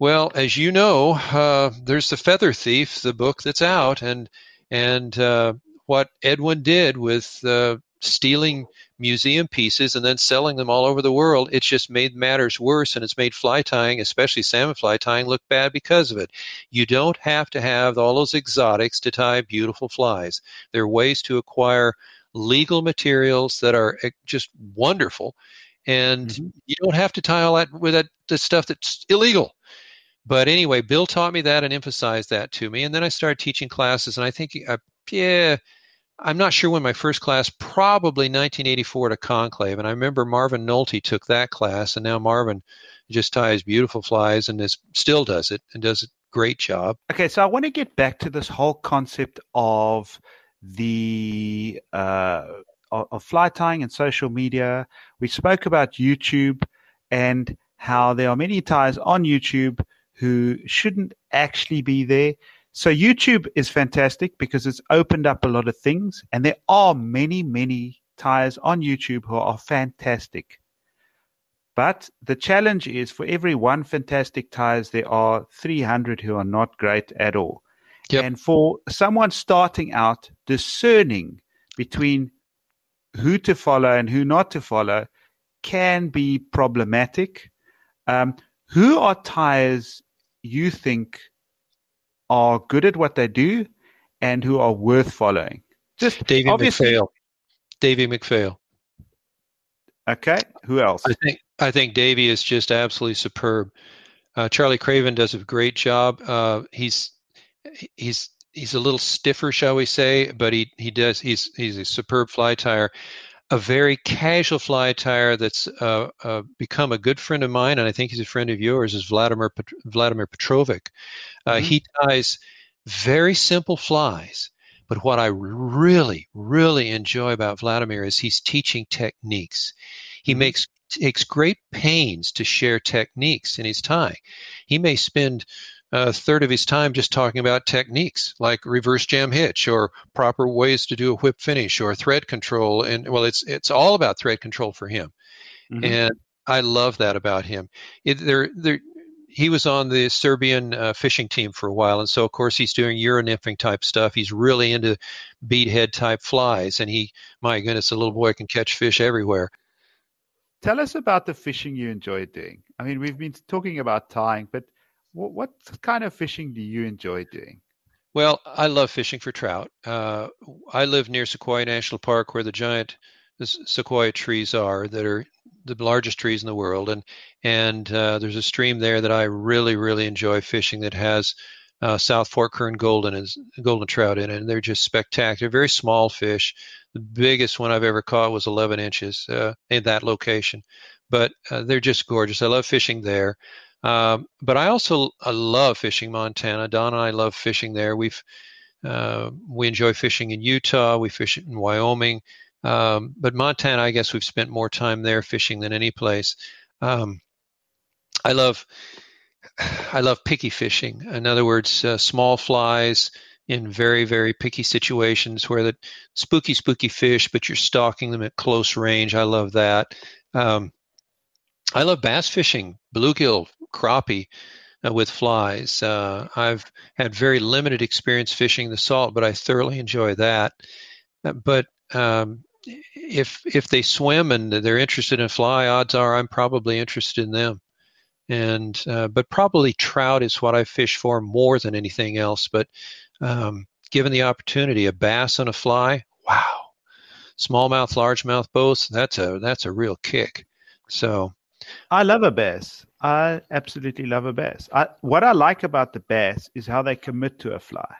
Well, as you know, uh, there's the Feather Thief, the book that's out, and and uh, what Edwin did with uh, stealing museum pieces and then selling them all over the world. It's just made matters worse and it's made fly tying, especially salmon fly tying, look bad because of it. You don't have to have all those exotics to tie beautiful flies. There are ways to acquire legal materials that are eh, just wonderful. And mm-hmm. you don't have to tie all that with that the stuff that's illegal. But anyway, Bill taught me that and emphasized that to me. And then I started teaching classes. And I think, uh, yeah, I'm not sure when my first class, probably 1984 at Conclave. And I remember Marvin Nolte took that class. And now Marvin just ties beautiful flies and is, still does it and does a great job. Okay, so I want to get back to this whole concept of the uh, of fly tying and social media. We spoke about YouTube and how there are many ties on YouTube who shouldn't actually be there. So YouTube is fantastic because it's opened up a lot of things, and there are many, many tyers on YouTube who are fantastic. But the challenge is for every one fantastic tyers, there are 300 who are not great at all. Yep. And for someone starting out, discerning between who to follow and who not to follow can be problematic. Um, who are tyers you think are good at what they do and who are worth following? Just David McPhail. Davie McPhail. Okay. Who else? I think I think Davy is just absolutely superb. Uh, Charlie Craven does a great job. Uh, he's he's he's a little stiffer, shall we say, but he he does he's he's a superb fly tyer. A very casual fly tyer that's uh, uh, become a good friend of mine, and I think he's a friend of yours. Is Vladimir Vladimir Petrovic. Uh, mm-hmm. He ties very simple flies, but what I really really enjoy about Vladimir is he's teaching techniques. He mm-hmm. makes takes great pains to share techniques in his tying. He may spend a third of his time just talking about techniques like reverse jam hitch or proper ways to do a whip finish or thread control. And well, it's it's all about thread control for him, mm-hmm. and I love that about him. It, there, there, he was on the Serbian uh, fishing team for a while, and so of course he's doing euro nymphing type stuff. He's really into bead head type flies, and he, my goodness, a little boy can catch fish everywhere. Tell us about the fishing you enjoy doing. I mean, we've been talking about tying, but what, what kind of fishing do you enjoy doing? Well, I love fishing for trout. Uh, I live near Sequoia National Park, where the giant the sequoia trees are, that are the largest trees in the world, and and uh, there's a stream there that I really really enjoy fishing that has uh, South Fork Kern golden and golden trout in it, and they're just spectacular. Very small fish. The biggest one I've ever caught was 11 inches uh, in that location, but uh, they're just gorgeous. I love fishing there. Um, but I also I love fishing Montana. Don and I love fishing there. We've uh, we enjoy fishing in Utah. We fish in Wyoming. Um, but Montana, I guess we've spent more time there fishing than any place. Um, I love I love picky fishing. In other words, uh, small flies in very very picky situations where the spooky spooky fish, but you're stalking them at close range. I love that. Um, I love bass fishing, bluegill, crappie uh, with flies. Uh, I've had very limited experience fishing the salt, but I thoroughly enjoy that. Uh, but um, if if they swim and they're interested in fly, odds are I'm probably interested in them. And uh, but probably trout is what I fish for more than anything else. But um, given the opportunity, a bass and a fly, wow! Smallmouth, largemouth, both. That's a that's a real kick. So I love a bass. I absolutely love a bass. I, what I like about the bass is how they commit to a fly.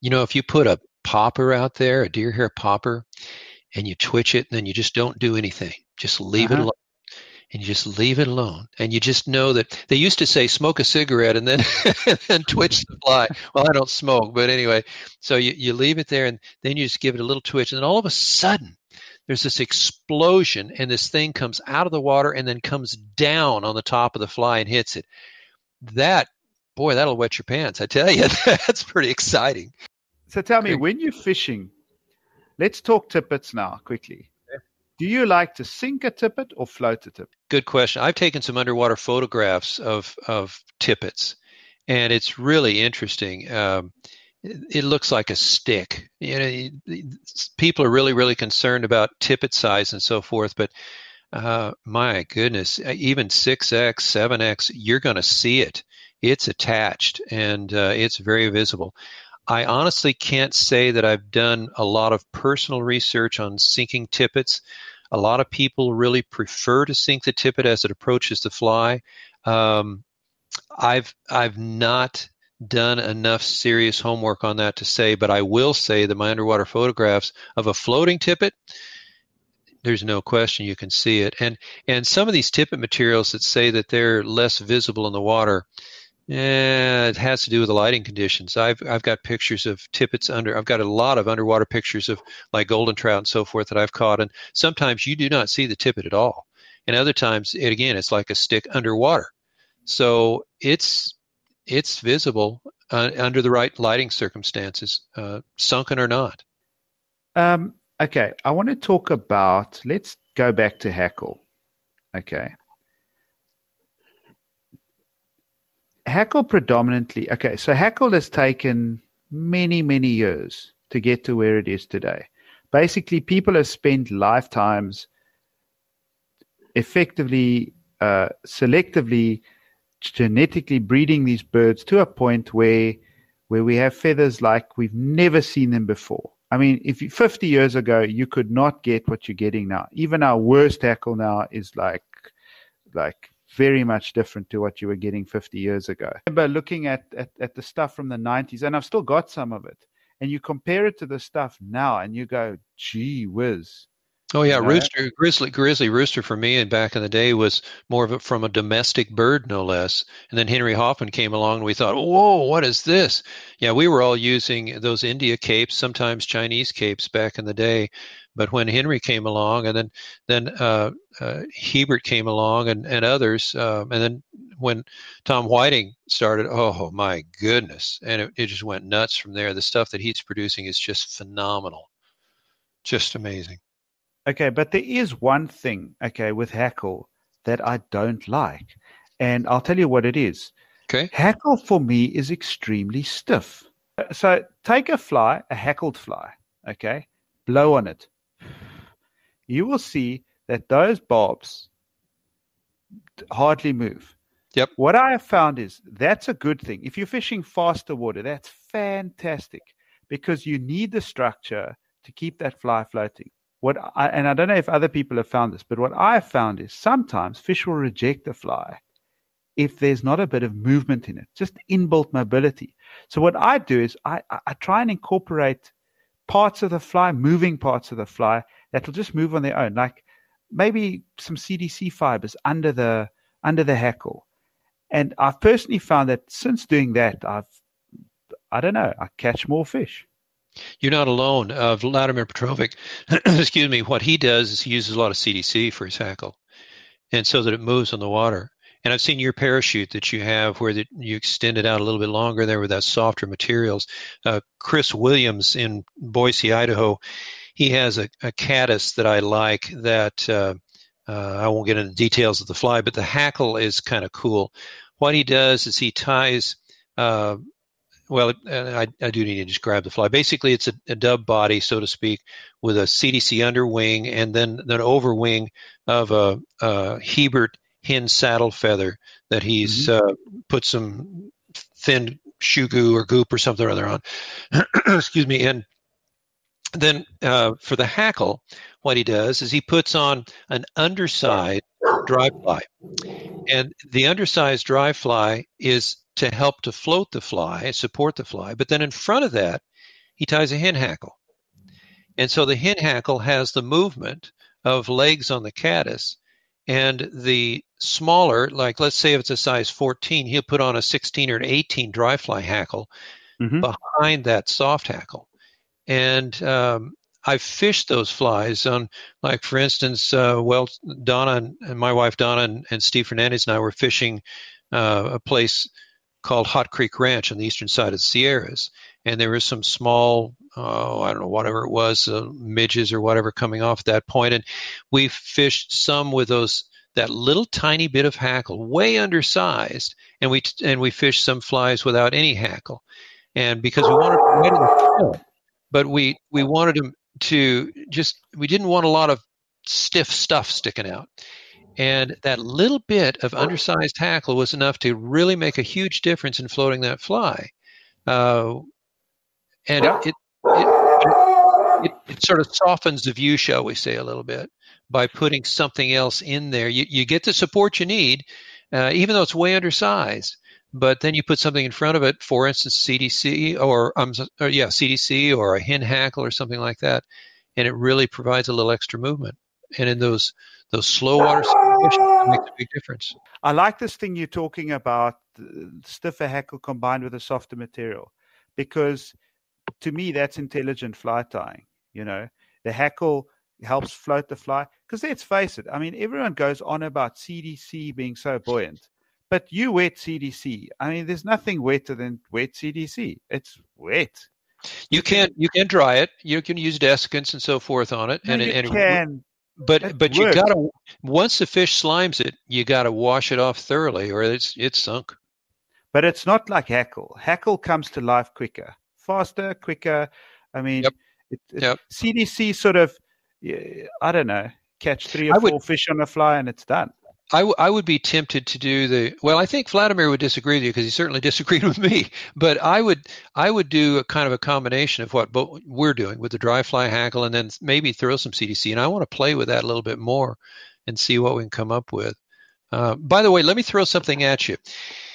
You know, if you put a popper out there, a deer hair popper, and you twitch it, and then you just don't do anything, just leave uh-huh. it alone. And you just leave it alone, and you just know that they used to say smoke a cigarette and then and then twitch the fly. Well, I don't smoke, but anyway, so you, you leave it there, and then you just give it a little twitch, and then all of a sudden, there's this explosion and this thing comes out of the water and then comes down on the top of the fly and hits it. That, boy, that'll wet your pants. I tell you, that's pretty exciting. So tell me, when you're fishing, let's talk tippets now quickly. Do you like to sink a tippet or float a tippet? Good question. I've taken some underwater photographs of, of tippets, and it's really interesting. Um, it looks like a stick. You know, people are really, really concerned about tippet size and so forth, but uh, my goodness, even 6x, 7x, you're going to see it. It's attached and uh, it's very visible. I honestly can't say that I've done a lot of personal research on sinking tippets. A lot of people really prefer to sink the tippet as it approaches the fly. Um, I've I've not done enough serious homework on that to say, but I will say that my underwater photographs of a floating tippet, there's no question you can see it. And and some of these tippet materials that say that they're less visible in the water, yeah, it has to do with the lighting conditions. I've I've got pictures of tippets under. I've got a lot of underwater pictures of like golden trout and so forth that I've caught, and sometimes you do not see the tippet at all, and other times it again it's like a stick underwater. So it's it's visible uh, under the right lighting circumstances, uh, sunken or not. Um, okay, I want to talk about. Let's go back to Hackle. Okay. Hackle predominantly. Okay, so Hackle has taken many, many years to get to where it is today. Basically, people have spent lifetimes effectively, uh, selectively genetically breeding these birds to a point where where we have feathers like we've never seen them before. I mean, if you, 50 years ago you could not get what you're getting now. Even our worst hackle now is like like very much different to what you were getting 50 years ago. I remember looking at, at, at the stuff from the 90s, and I've still got some of it. And you compare it to the stuff now, and you go, gee whiz, Oh yeah, rooster, grizzly, grizzly rooster for me and back in the day was more of a, from a domestic bird, no less. And then Henry Hoffman came along, and we thought, whoa, what is this? Yeah, we were all using those India capes, sometimes Chinese capes back in the day. But when Henry came along, and then then uh, uh, Hebert came along, and and others, um, and then when Tom Whiting started, oh my goodness, and it, it just went nuts from there. The stuff that he's producing is just phenomenal, just amazing. Okay, but there is one thing, okay, with Hackle that I don't like. And I'll tell you what it is. Okay. Hackle for me is extremely stiff. So take a fly, a hackled fly, okay, blow on it. You will see that those barbs hardly move. Yep. What I have found is that's a good thing. If you're fishing faster water, that's fantastic because you need the structure to keep that fly floating. What I, and I don't know if other people have found this, but what I've found is sometimes fish will reject the fly if there's not a bit of movement in it, just inbuilt mobility. So what I do is I, I try and incorporate parts of the fly, moving parts of the fly that will just move on their own, like maybe some CDC fibers under the under the hackle. And I've personally found that since doing that, I've I don't know, I catch more fish. You're not alone. Uh, Vladimir Petrovic, excuse me, what he does is he uses a lot of CDC for his hackle, and so that it moves on the water. And I've seen your parachute that you have where the, you extend it out a little bit longer there with that softer materials. Uh, Chris Williams in Boise, Idaho, he has a, a caddis that I like that uh, uh, I won't get into the details of the fly, but the hackle is kind of cool. What he does is he ties uh, well, I, I, do need to describe the fly. Basically, it's a, a, dub body, so to speak, with a CDC underwing and then an overwing of a, a Hebert hen saddle feather that he's mm-hmm. uh, put some thin shoe goo or goop or something or other on. Excuse me. And then uh, for the hackle, what he does is he puts on an underside dry fly. And the undersized dry fly is to help to float the fly, support the fly. But then in front of that, he ties a hen hackle. And so the hen hackle has the movement of legs on the caddis. And the smaller, like let's say if it's a size 14, he'll put on a 16 or an 18 dry fly hackle mm-hmm. behind that soft hackle. And um, I've fished those flies on, like for instance, uh, well, Donna and my wife Donna and, and Steve Fernandez and I were fishing uh, a place called Hot Creek Ranch on the eastern side of the Sierras, and there was some small, oh, I don't know, whatever it was, uh, midges or whatever coming off at that point, and we fished some with those that little tiny bit of hackle, way undersized, and we and we fished some flies without any hackle. and because we wanted in the film, but we we wanted them to just we didn't want a lot of stiff stuff sticking out. And that little bit of undersized hackle was enough to really make a huge difference in floating that fly. Uh, and it, it, it, it, sort of softens the view, shall we say, a little bit by putting something else in there. You, you get the support you need, uh, even though it's way undersized. But then you put something in front of it, for instance, CDC or, um, or yeah, CDC or a hen hackle or something like that, and it really provides a little extra movement. And in those those slow water situations, it makes a big difference. I like this thing you're talking about, stiffer hackle combined with a softer material, because to me that's intelligent fly tying. You know, the hackle helps float the fly. Because let's face it, I mean, everyone goes on about CDC being so buoyant, but you wet CDC. I mean, there's nothing wetter than wet CDC. It's wet. You can you can dry it. You can use desiccants and so forth on it, no, and you and can. But It but you gotta once the fish slimes it, you gotta wash it off thoroughly, or it's it's sunk. But it's not like hackle. Hackle comes to life quicker, faster, quicker. I mean, Yep. it, it- Yep. CDC sort of, I don't know, catch three or I would- four fish on a fly and it's done. I, w- I would be tempted to do the well. I think Vladimir would disagree with you because he certainly disagreed with me. But I would I would do a kind of a combination of what bo- we're doing with the dry fly hackle, and then maybe throw some CDC. And I want to play with that a little bit more and see what we can come up with. Uh, by the way, let me throw something at you.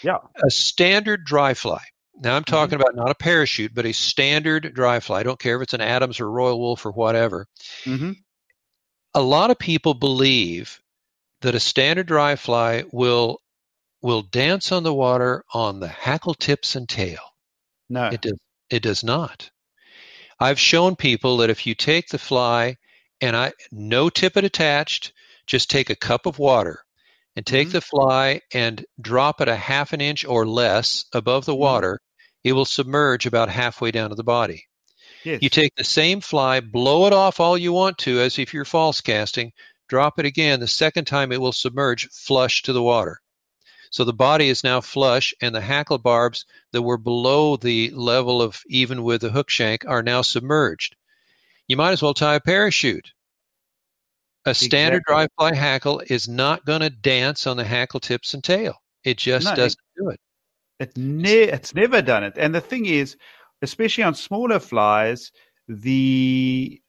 Yeah. A standard dry fly. Now I'm talking about not a parachute, but a standard dry fly. I don't care if it's an Adams or Royal Wulff or whatever Mm-hmm. a lot of people believe that a standard dry fly will will dance on the water on the hackle tips and tail. No. It does it does not. I've shown people that if you take the fly and I no tippet attached, just take a cup of water and take Mhm. the fly and drop it a half an inch or less above the Mhm. water, it will submerge about halfway down to the body. yes. You take the same fly, blow it off all you want to, as if you're false casting, drop it again. The second time it will submerge flush to the water. So the body is now flush, and the hackle barbs that were below the level of even with the hook shank are now submerged. You might as well tie a parachute. A standard Exactly. dry fly hackle is not going to dance on the hackle tips and tail. It just No, doesn't do it. It ne- it's never done it. And the thing is, especially on smaller flies, the,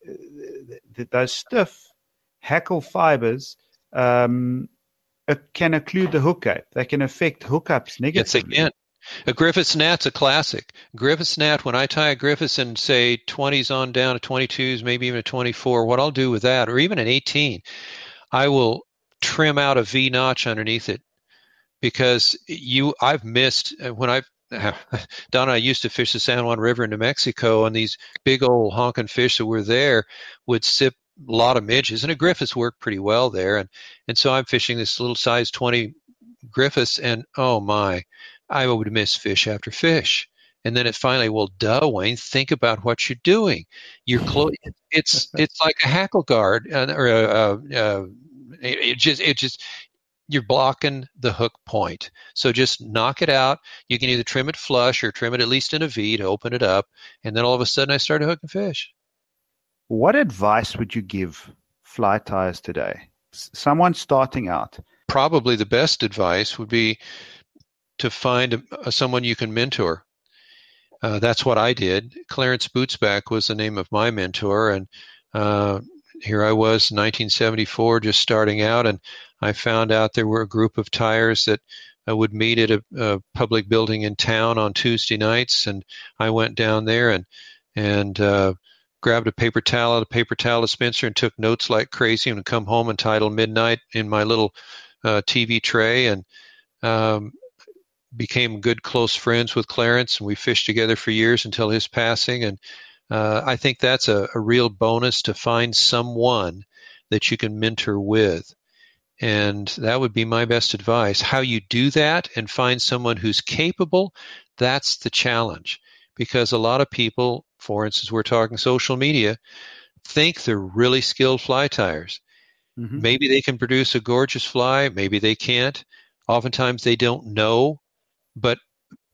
the those stiff hackle fibers um, can occlude the hookup. They can affect hookups Yes, negatively. can. A Griffiths gnat's a classic. Griffiths gnat, when I tie a Griffiths and say 20s on down to 22s, maybe even a 24, what I'll do with that, or even an 18, I will trim out a V notch underneath it because you, I've missed uh, when I've Donna, I used to fish the San Juan River in New Mexico, and these big old honking fish that were there would sip lot of midges, and a Griffiths worked pretty well there, and and so I'm fishing this little size 20 Griffiths, and oh my, I would miss fish after fish. And then it finally, well, duh, Wayne, think about what you're doing. You're close. It's it's like a hackle guard, or a, uh, uh, it, it just it just you're blocking the hook point. So just knock it out. You can either trim it flush or trim it at least in a V to open it up, and then all of a sudden I started hooking fish. What advice would you give fly tyers today? Someone starting out. Probably the best advice would be to find a, a, someone you can mentor. Uh, that's what I did. Clarence Bootsback was the name of my mentor, and uh, here I was, 1974, just starting out, and I found out there were a group of tyers that uh, would meet at a, a, public building in town on Tuesday nights, and I went down there and and uh, grabbed a paper towel, a paper towel dispenser, and took notes like crazy, and come home and title midnight in my little uh, TV tray, and um, became good close friends with Clarence, and we fished together for years until his passing. And uh, I think that's a, a, real bonus to find someone that you can mentor with. And that would be my best advice. How you do that and find someone who's capable, that's the challenge. Because a lot of people, for instance, we're talking social media, think they're really skilled fly tyers. Mm-hmm. Maybe they can produce a gorgeous fly, maybe they can't. Oftentimes they don't know but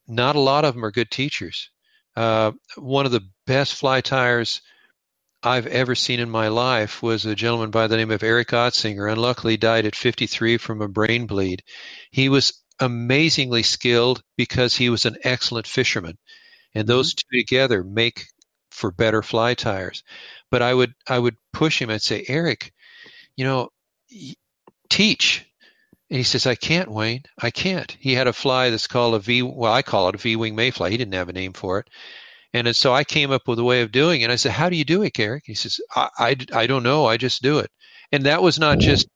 not a lot of them are good teachers. Uh, one of the best fly tyers I've ever seen in my life was a gentleman by the name of Eric Otzinger. Unluckily, died at 53 from a brain bleed. He was amazingly skilled because he was an excellent fisherman, and those mm-hmm. two together make for better fly tyers. But I would I would push him and say, Eric, you know, teach. And he says, I can't, Wayne. I can't. He had a fly that's called a V. Well, I call it a V wing mayfly. He didn't have a name for it. And so I came up with a way of doing it. And I said, How do you do it, Eric? He says, I, I, I don't know. I just do it. And that was not just,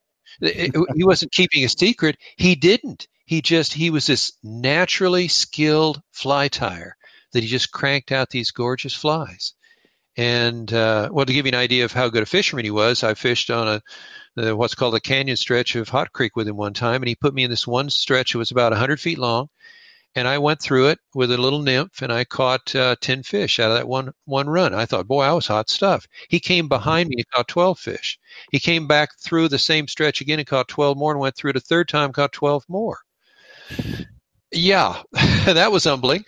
it, he wasn't keeping a secret. He didn't. He just, he was this naturally skilled fly tyer that he just cranked out these gorgeous flies. And uh, well, to give you an idea of how good a fisherman he was, I fished on a what's called a canyon stretch of Hot Creek with him one time, and he put me in this one stretch that was about 100 feet long and I went through it with a little nymph, and I caught uh, ten fish out of that one one run. I thought, boy, I was hot stuff. He came behind me and caught twelve fish. He came back through the same stretch again and caught twelve more, and went through it a third time, caught twelve more. Yeah, that was humbling.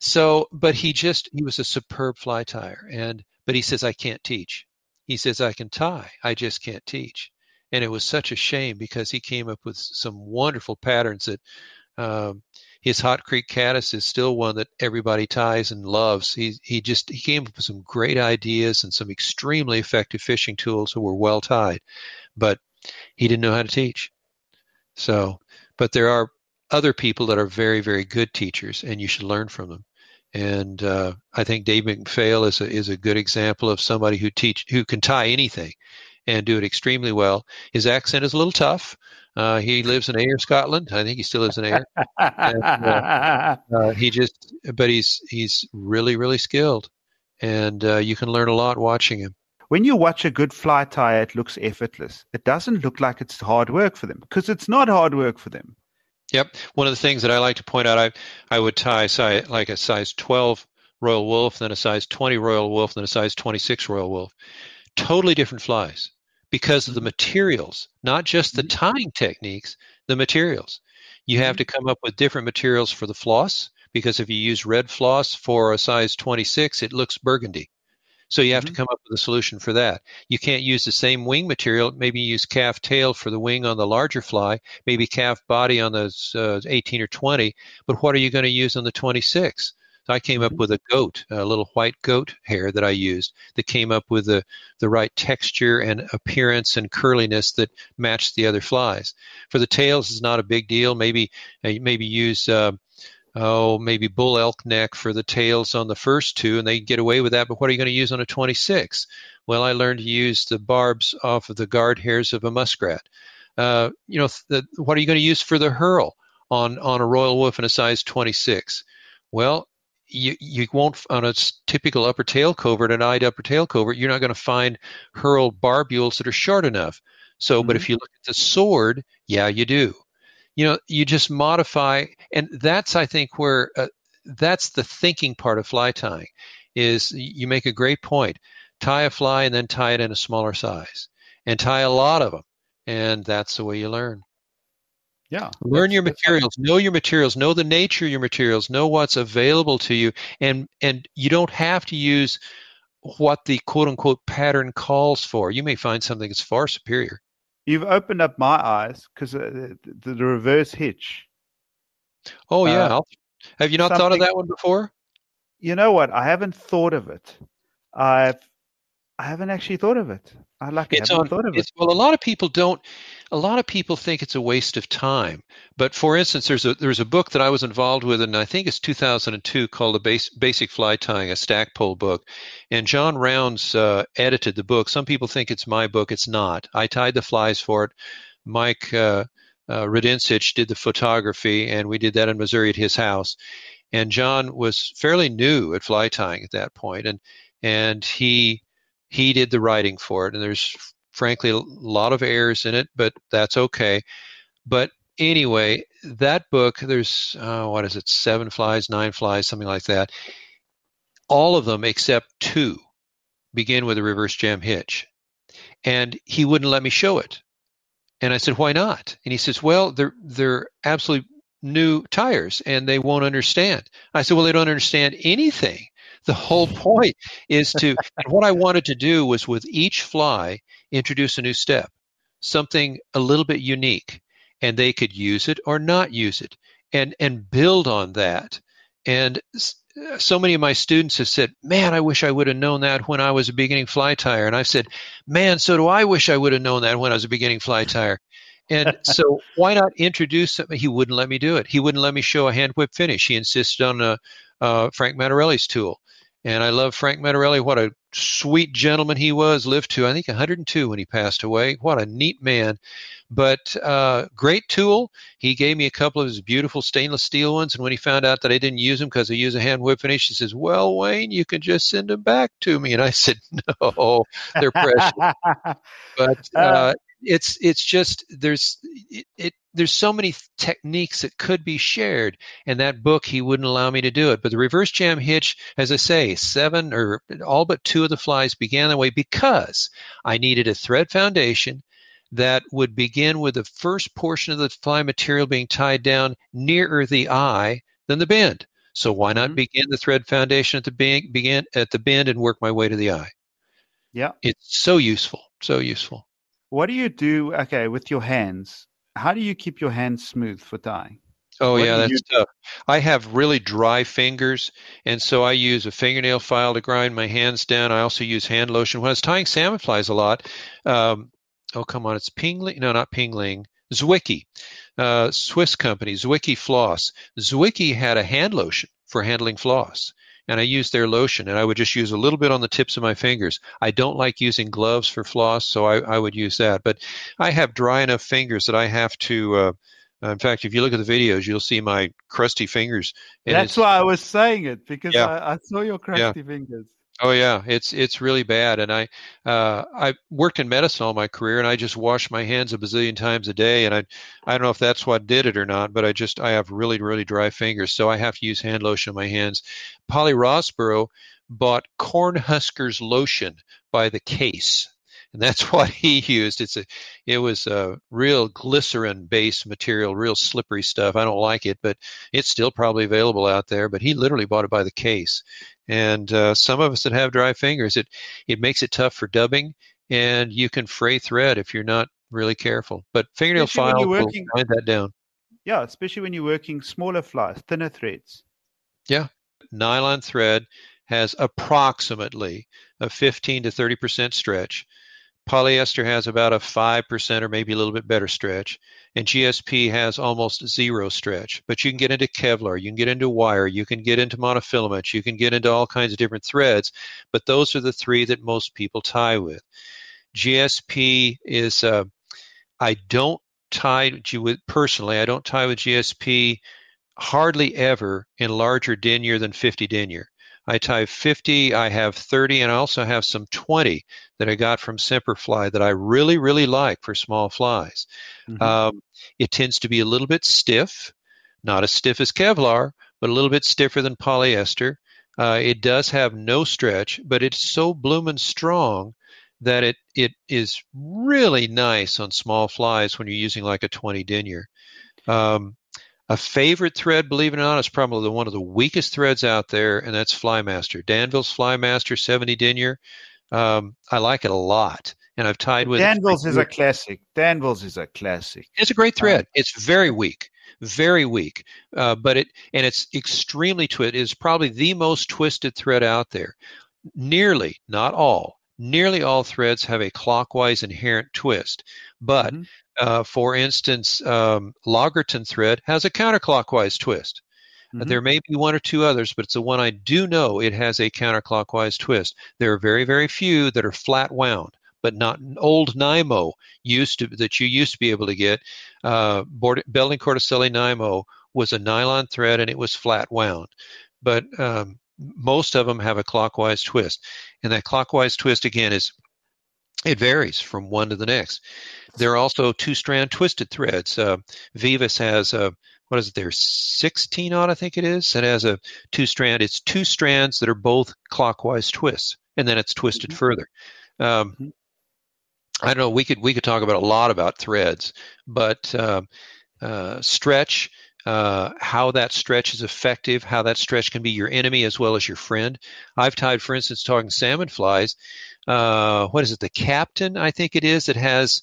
So, but he just he was a superb fly tyer, and but he says I can't teach. He says I can tie, I just can't teach. And it was such a shame because he came up with some wonderful patterns that. Um, his Hot Creek caddis is still one that everybody ties and loves. He he just he came up with some great ideas and some extremely effective fishing tools that were well tied, but he didn't know how to teach. So, but there are other people that are very very good teachers, and you should learn from them. And uh, I think Dave McPhail is a, is a good example of somebody who teach who can tie anything and do it extremely well. His accent is a little tough. Uh, he lives in Ayr, Scotland. I think he still lives in Ayr. and, uh, uh, he just, but he's he's really really skilled, and uh, you can learn a lot watching him. When you watch a good fly tyer, it looks effortless. It doesn't look like it's hard work for them because it's not hard work for them. Yep. One of the things that I like to point out, I I would tie size, like a size 12 Royal Wulff, then a size 20 Royal Wulff, then a size 26 Royal Wulff. Totally different flies because of the materials, not just the mm-hmm. tying techniques, the materials. You have mm-hmm. to come up with different materials for the floss because if you use red floss for a size 26, it looks burgundy. So you have mm-hmm. to come up with a solution for that. You can't use the same wing material. Maybe use calf tail for the wing on the larger fly, maybe calf body on the uh, 18 or 20. But what are you going to use on the 26? So I came up mm-hmm. with a goat, a little white goat hair that I used that came up with the, the right texture and appearance and curliness that matched the other flies. For the tails, is not a big deal. Maybe uh, maybe use uh, oh maybe bull elk neck for the tails on the first two, and they get away with that. But what are you going to use on a 26? Well, I learned to use the barbs off of the guard hairs of a muskrat. Uh, you know, the, what are you going to use for the herl on on a Royal Wulff in a size 26? Well, you, you won't on a typical upper tail covert, an eyed upper tail covert, you're not going to find hurled barbules that are short enough. So, mm-hmm. but if you look at the sword, yeah, you do. You know, you just modify, and that's I think where uh, that's the thinking part of fly tying. Is you make a great point. Tie a fly and then tie it in a smaller size, and tie a lot of them, and that's the way you learn. Yeah. Learn your materials, know your materials, know the nature of your materials, know what's available to you, and and you don't have to use what the quote unquote pattern calls for. You may find something that's far superior. You've opened up my eyes because uh, the, the, reverse hitch. Oh yeah, uh, have you not thought of that one before? You know what? I haven't thought of it. I've I haven't actually thought of it. I like it's haven't on, thought of it. Well, a lot of people don't. A lot of people think it's a waste of time. But for instance, there's a there's a book that I was involved with, and I think it's 2002, called "The Basic Fly Tying," a Stackpole book. And Jon Rounds uh, edited the book. Some people think it's my book. It's not. I tied the flies for it. Mike uh, uh, did the photography, and we did that in Missouri at his house. And Jon was fairly new at fly tying at that point, and and he he did the writing for it, and there's frankly a lot of errors in it, but that's okay. But anyway, that book, there's uh, what is it, seven flies, nine flies, something like that. All of them except two begin with a reverse jam hitch, and he wouldn't let me show it. And I said, "Why not?" And he says, "Well, they're they're absolutely new tyers and they won't understand." I said, "Well, they don't understand anything." the whole point is to, and what I wanted to do was with each fly, introduce a new step, something a little bit unique, and they could use it or not use it and, and build on that. And so many of my students have said, Man, I wish I would have known that when I was a beginning fly tyer. And I've said, Man, so do I wish I would have known that when I was a beginning fly tyer. And so why not introduce him? He wouldn't let me do it. He wouldn't let me show a hand whip finish. He insisted on a, uh, Frank Matarelli's tool. And I love Frank Matarelli. What a sweet gentleman he was. Lived to, I think, 102 when he passed away. What a neat man. But uh, great tool. He gave me a couple of his beautiful stainless steel ones. And when he found out that I didn't use them because I use a hand whip finish, he says, Well, Wayne, you can just send them back to me. And I said, No, they're precious. but uh, uh it's it's just there's it, it, there's so many techniques that could be shared and that book he wouldn't allow me to do it. But the reverse jam hitch as i say seven or all but two of the flies began that way because i needed a thread foundation that would begin with the first portion of the fly material being tied down nearer the eye than the bend. So why not mm-hmm. begin the thread foundation at the bend, begin at the bend and work my way to the eye? Yeah. It's so useful so useful. What do you do? Okay, with your hands, how do you keep your hands smooth for dyeing? Oh what yeah, that's tough. I have really dry fingers, and so I use a fingernail file to grind my hands down. I also use hand lotion when I was tying salmon flies a lot. Um, oh come on, it's Pingling. No, not Pingling. Zwicky, uh, Swiss company, Zwicky Floss. Zwicky had a hand lotion for handling floss, and I use their lotion, and I would just use a little bit on the tips of my fingers. I don't like using gloves for floss, so I, I would use that. But I have dry enough fingers that I have to. Uh, in fact, if you look at the videos, you'll see my crusty fingers. That's why I was saying it because yeah. I, I, saw your crusty yeah. fingers. Oh yeah, it's it's really bad. And I uh, I worked in medicine all my career, and I just wash my hands a bazillion times a day. And I I don't know if that's what did it or not, but I just I have really really dry fingers, so I have to use hand lotion on my hands. Polly Rosborough bought Cornhuskers lotion by the case and that's what he used. It's a, it was a real glycerin based material, real slippery stuff. I don't like it, but it's still probably available out there. But he literally bought it by the case. And uh, some of us that have dry fingers, it it makes it tough for dubbing, and you can fray thread if you're not really careful. But fingernail especially file will grind that down. Yeah, especially when you're working smaller flies, thinner threads. Yeah, nylon thread has approximately a 15 to 30 percent stretch Polyester has about a 5% or maybe a little bit better stretch, and GSP has almost zero stretch. But you can get into Kevlar, you can get into wire, you can get into monofilament, you can get into all kinds of different threads, but those are the three that most people tie with. GSP is, uh, I don't tie with, personally, I don't tie with GSP hardly ever in larger denier than 50 denier. I tie 50, I have 30, and I also have some 20 that I got from Semperfli that I really, really like for small flies. Mm-hmm. Um, it tends to be a little bit stiff, not as stiff as Kevlar, but a little bit stiffer than polyester. Uh, it does have no stretch, but it's so bloomin' strong that it, it is really nice on small flies when you're using like a 20 denier. Um, a favorite thread, believe it or not, is probably the, one of the weakest threads out there, and that's Flymaster. Danville's Flymaster 70 denier. Um, I like it a lot, and I've tied with Danville's is a classic. Danville's is a classic. It's a great thread. it's very weak, very weak, uh, but it and it's extremely twisted. It is probably the most twisted thread out there. Nearly, not all, nearly all threads have a clockwise inherent twist, but mm-hmm. Uh, for instance, um, Lagartun thread has a counterclockwise twist. Mm-hmm. There may be one or two others, but it's the one I do know it has a counterclockwise twist. There are very, very few that are flat wound, but not an old Nymo used to that you used to be able to get. Uh, Belding Corticelli Nymo was a nylon thread and it was flat wound, but um, most of them have a clockwise twist, and that clockwise twist again is it varies from one to the next. There are also two strand twisted threads. Uh, Veevus has a what is it there 16 on i think it is it has a two strand it's two strands that are both clockwise twists and then it's twisted mm-hmm. further um, mm-hmm. i don't know we could we could talk about a lot about threads but uh, uh, stretch uh, how that stretch is effective, how that stretch can be your enemy as well as your friend. I've tied, for instance, talking salmon flies. Uh, what is it? The captain, I think it is, that has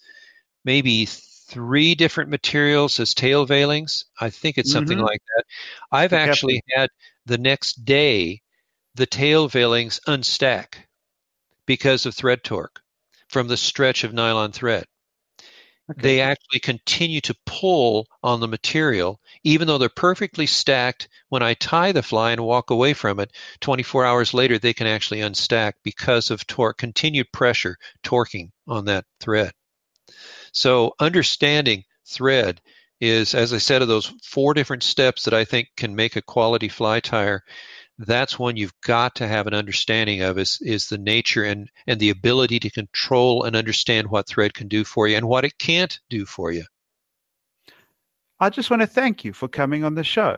maybe three different materials as tail veilings. I think it's something mm-hmm. like that. I've the actually captain. had the next day the tail veilings unstack because of thread torque from the stretch of nylon thread. Okay. They actually continue to pull on the material, even though they're perfectly stacked. When I tie the fly and walk away from it, 24 hours later, they can actually unstack because of torque, continued pressure torquing on that thread. So, understanding thread is, as I said, of those four different steps that I think can make a quality fly tyer that's one you've got to have an understanding of is is the nature and and the ability to control and understand what thread can do for you and what it can't do for you. I just want to thank you for coming on the show.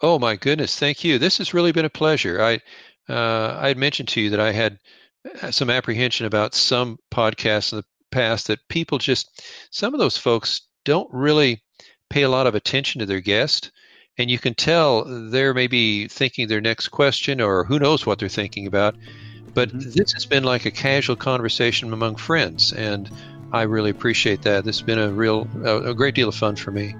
Oh my goodness, thank you. This has really been a pleasure. I uh, I had mentioned to you that I had uh, some apprehension about some podcasts in the past that people just some of those folks don't really pay a lot of attention to their guest and you can tell they're maybe thinking their next question or who knows what they're thinking about. But mm-hmm. this has been like a casual conversation among friends, and I really appreciate that. This has been a real, a, a great deal of fun for me.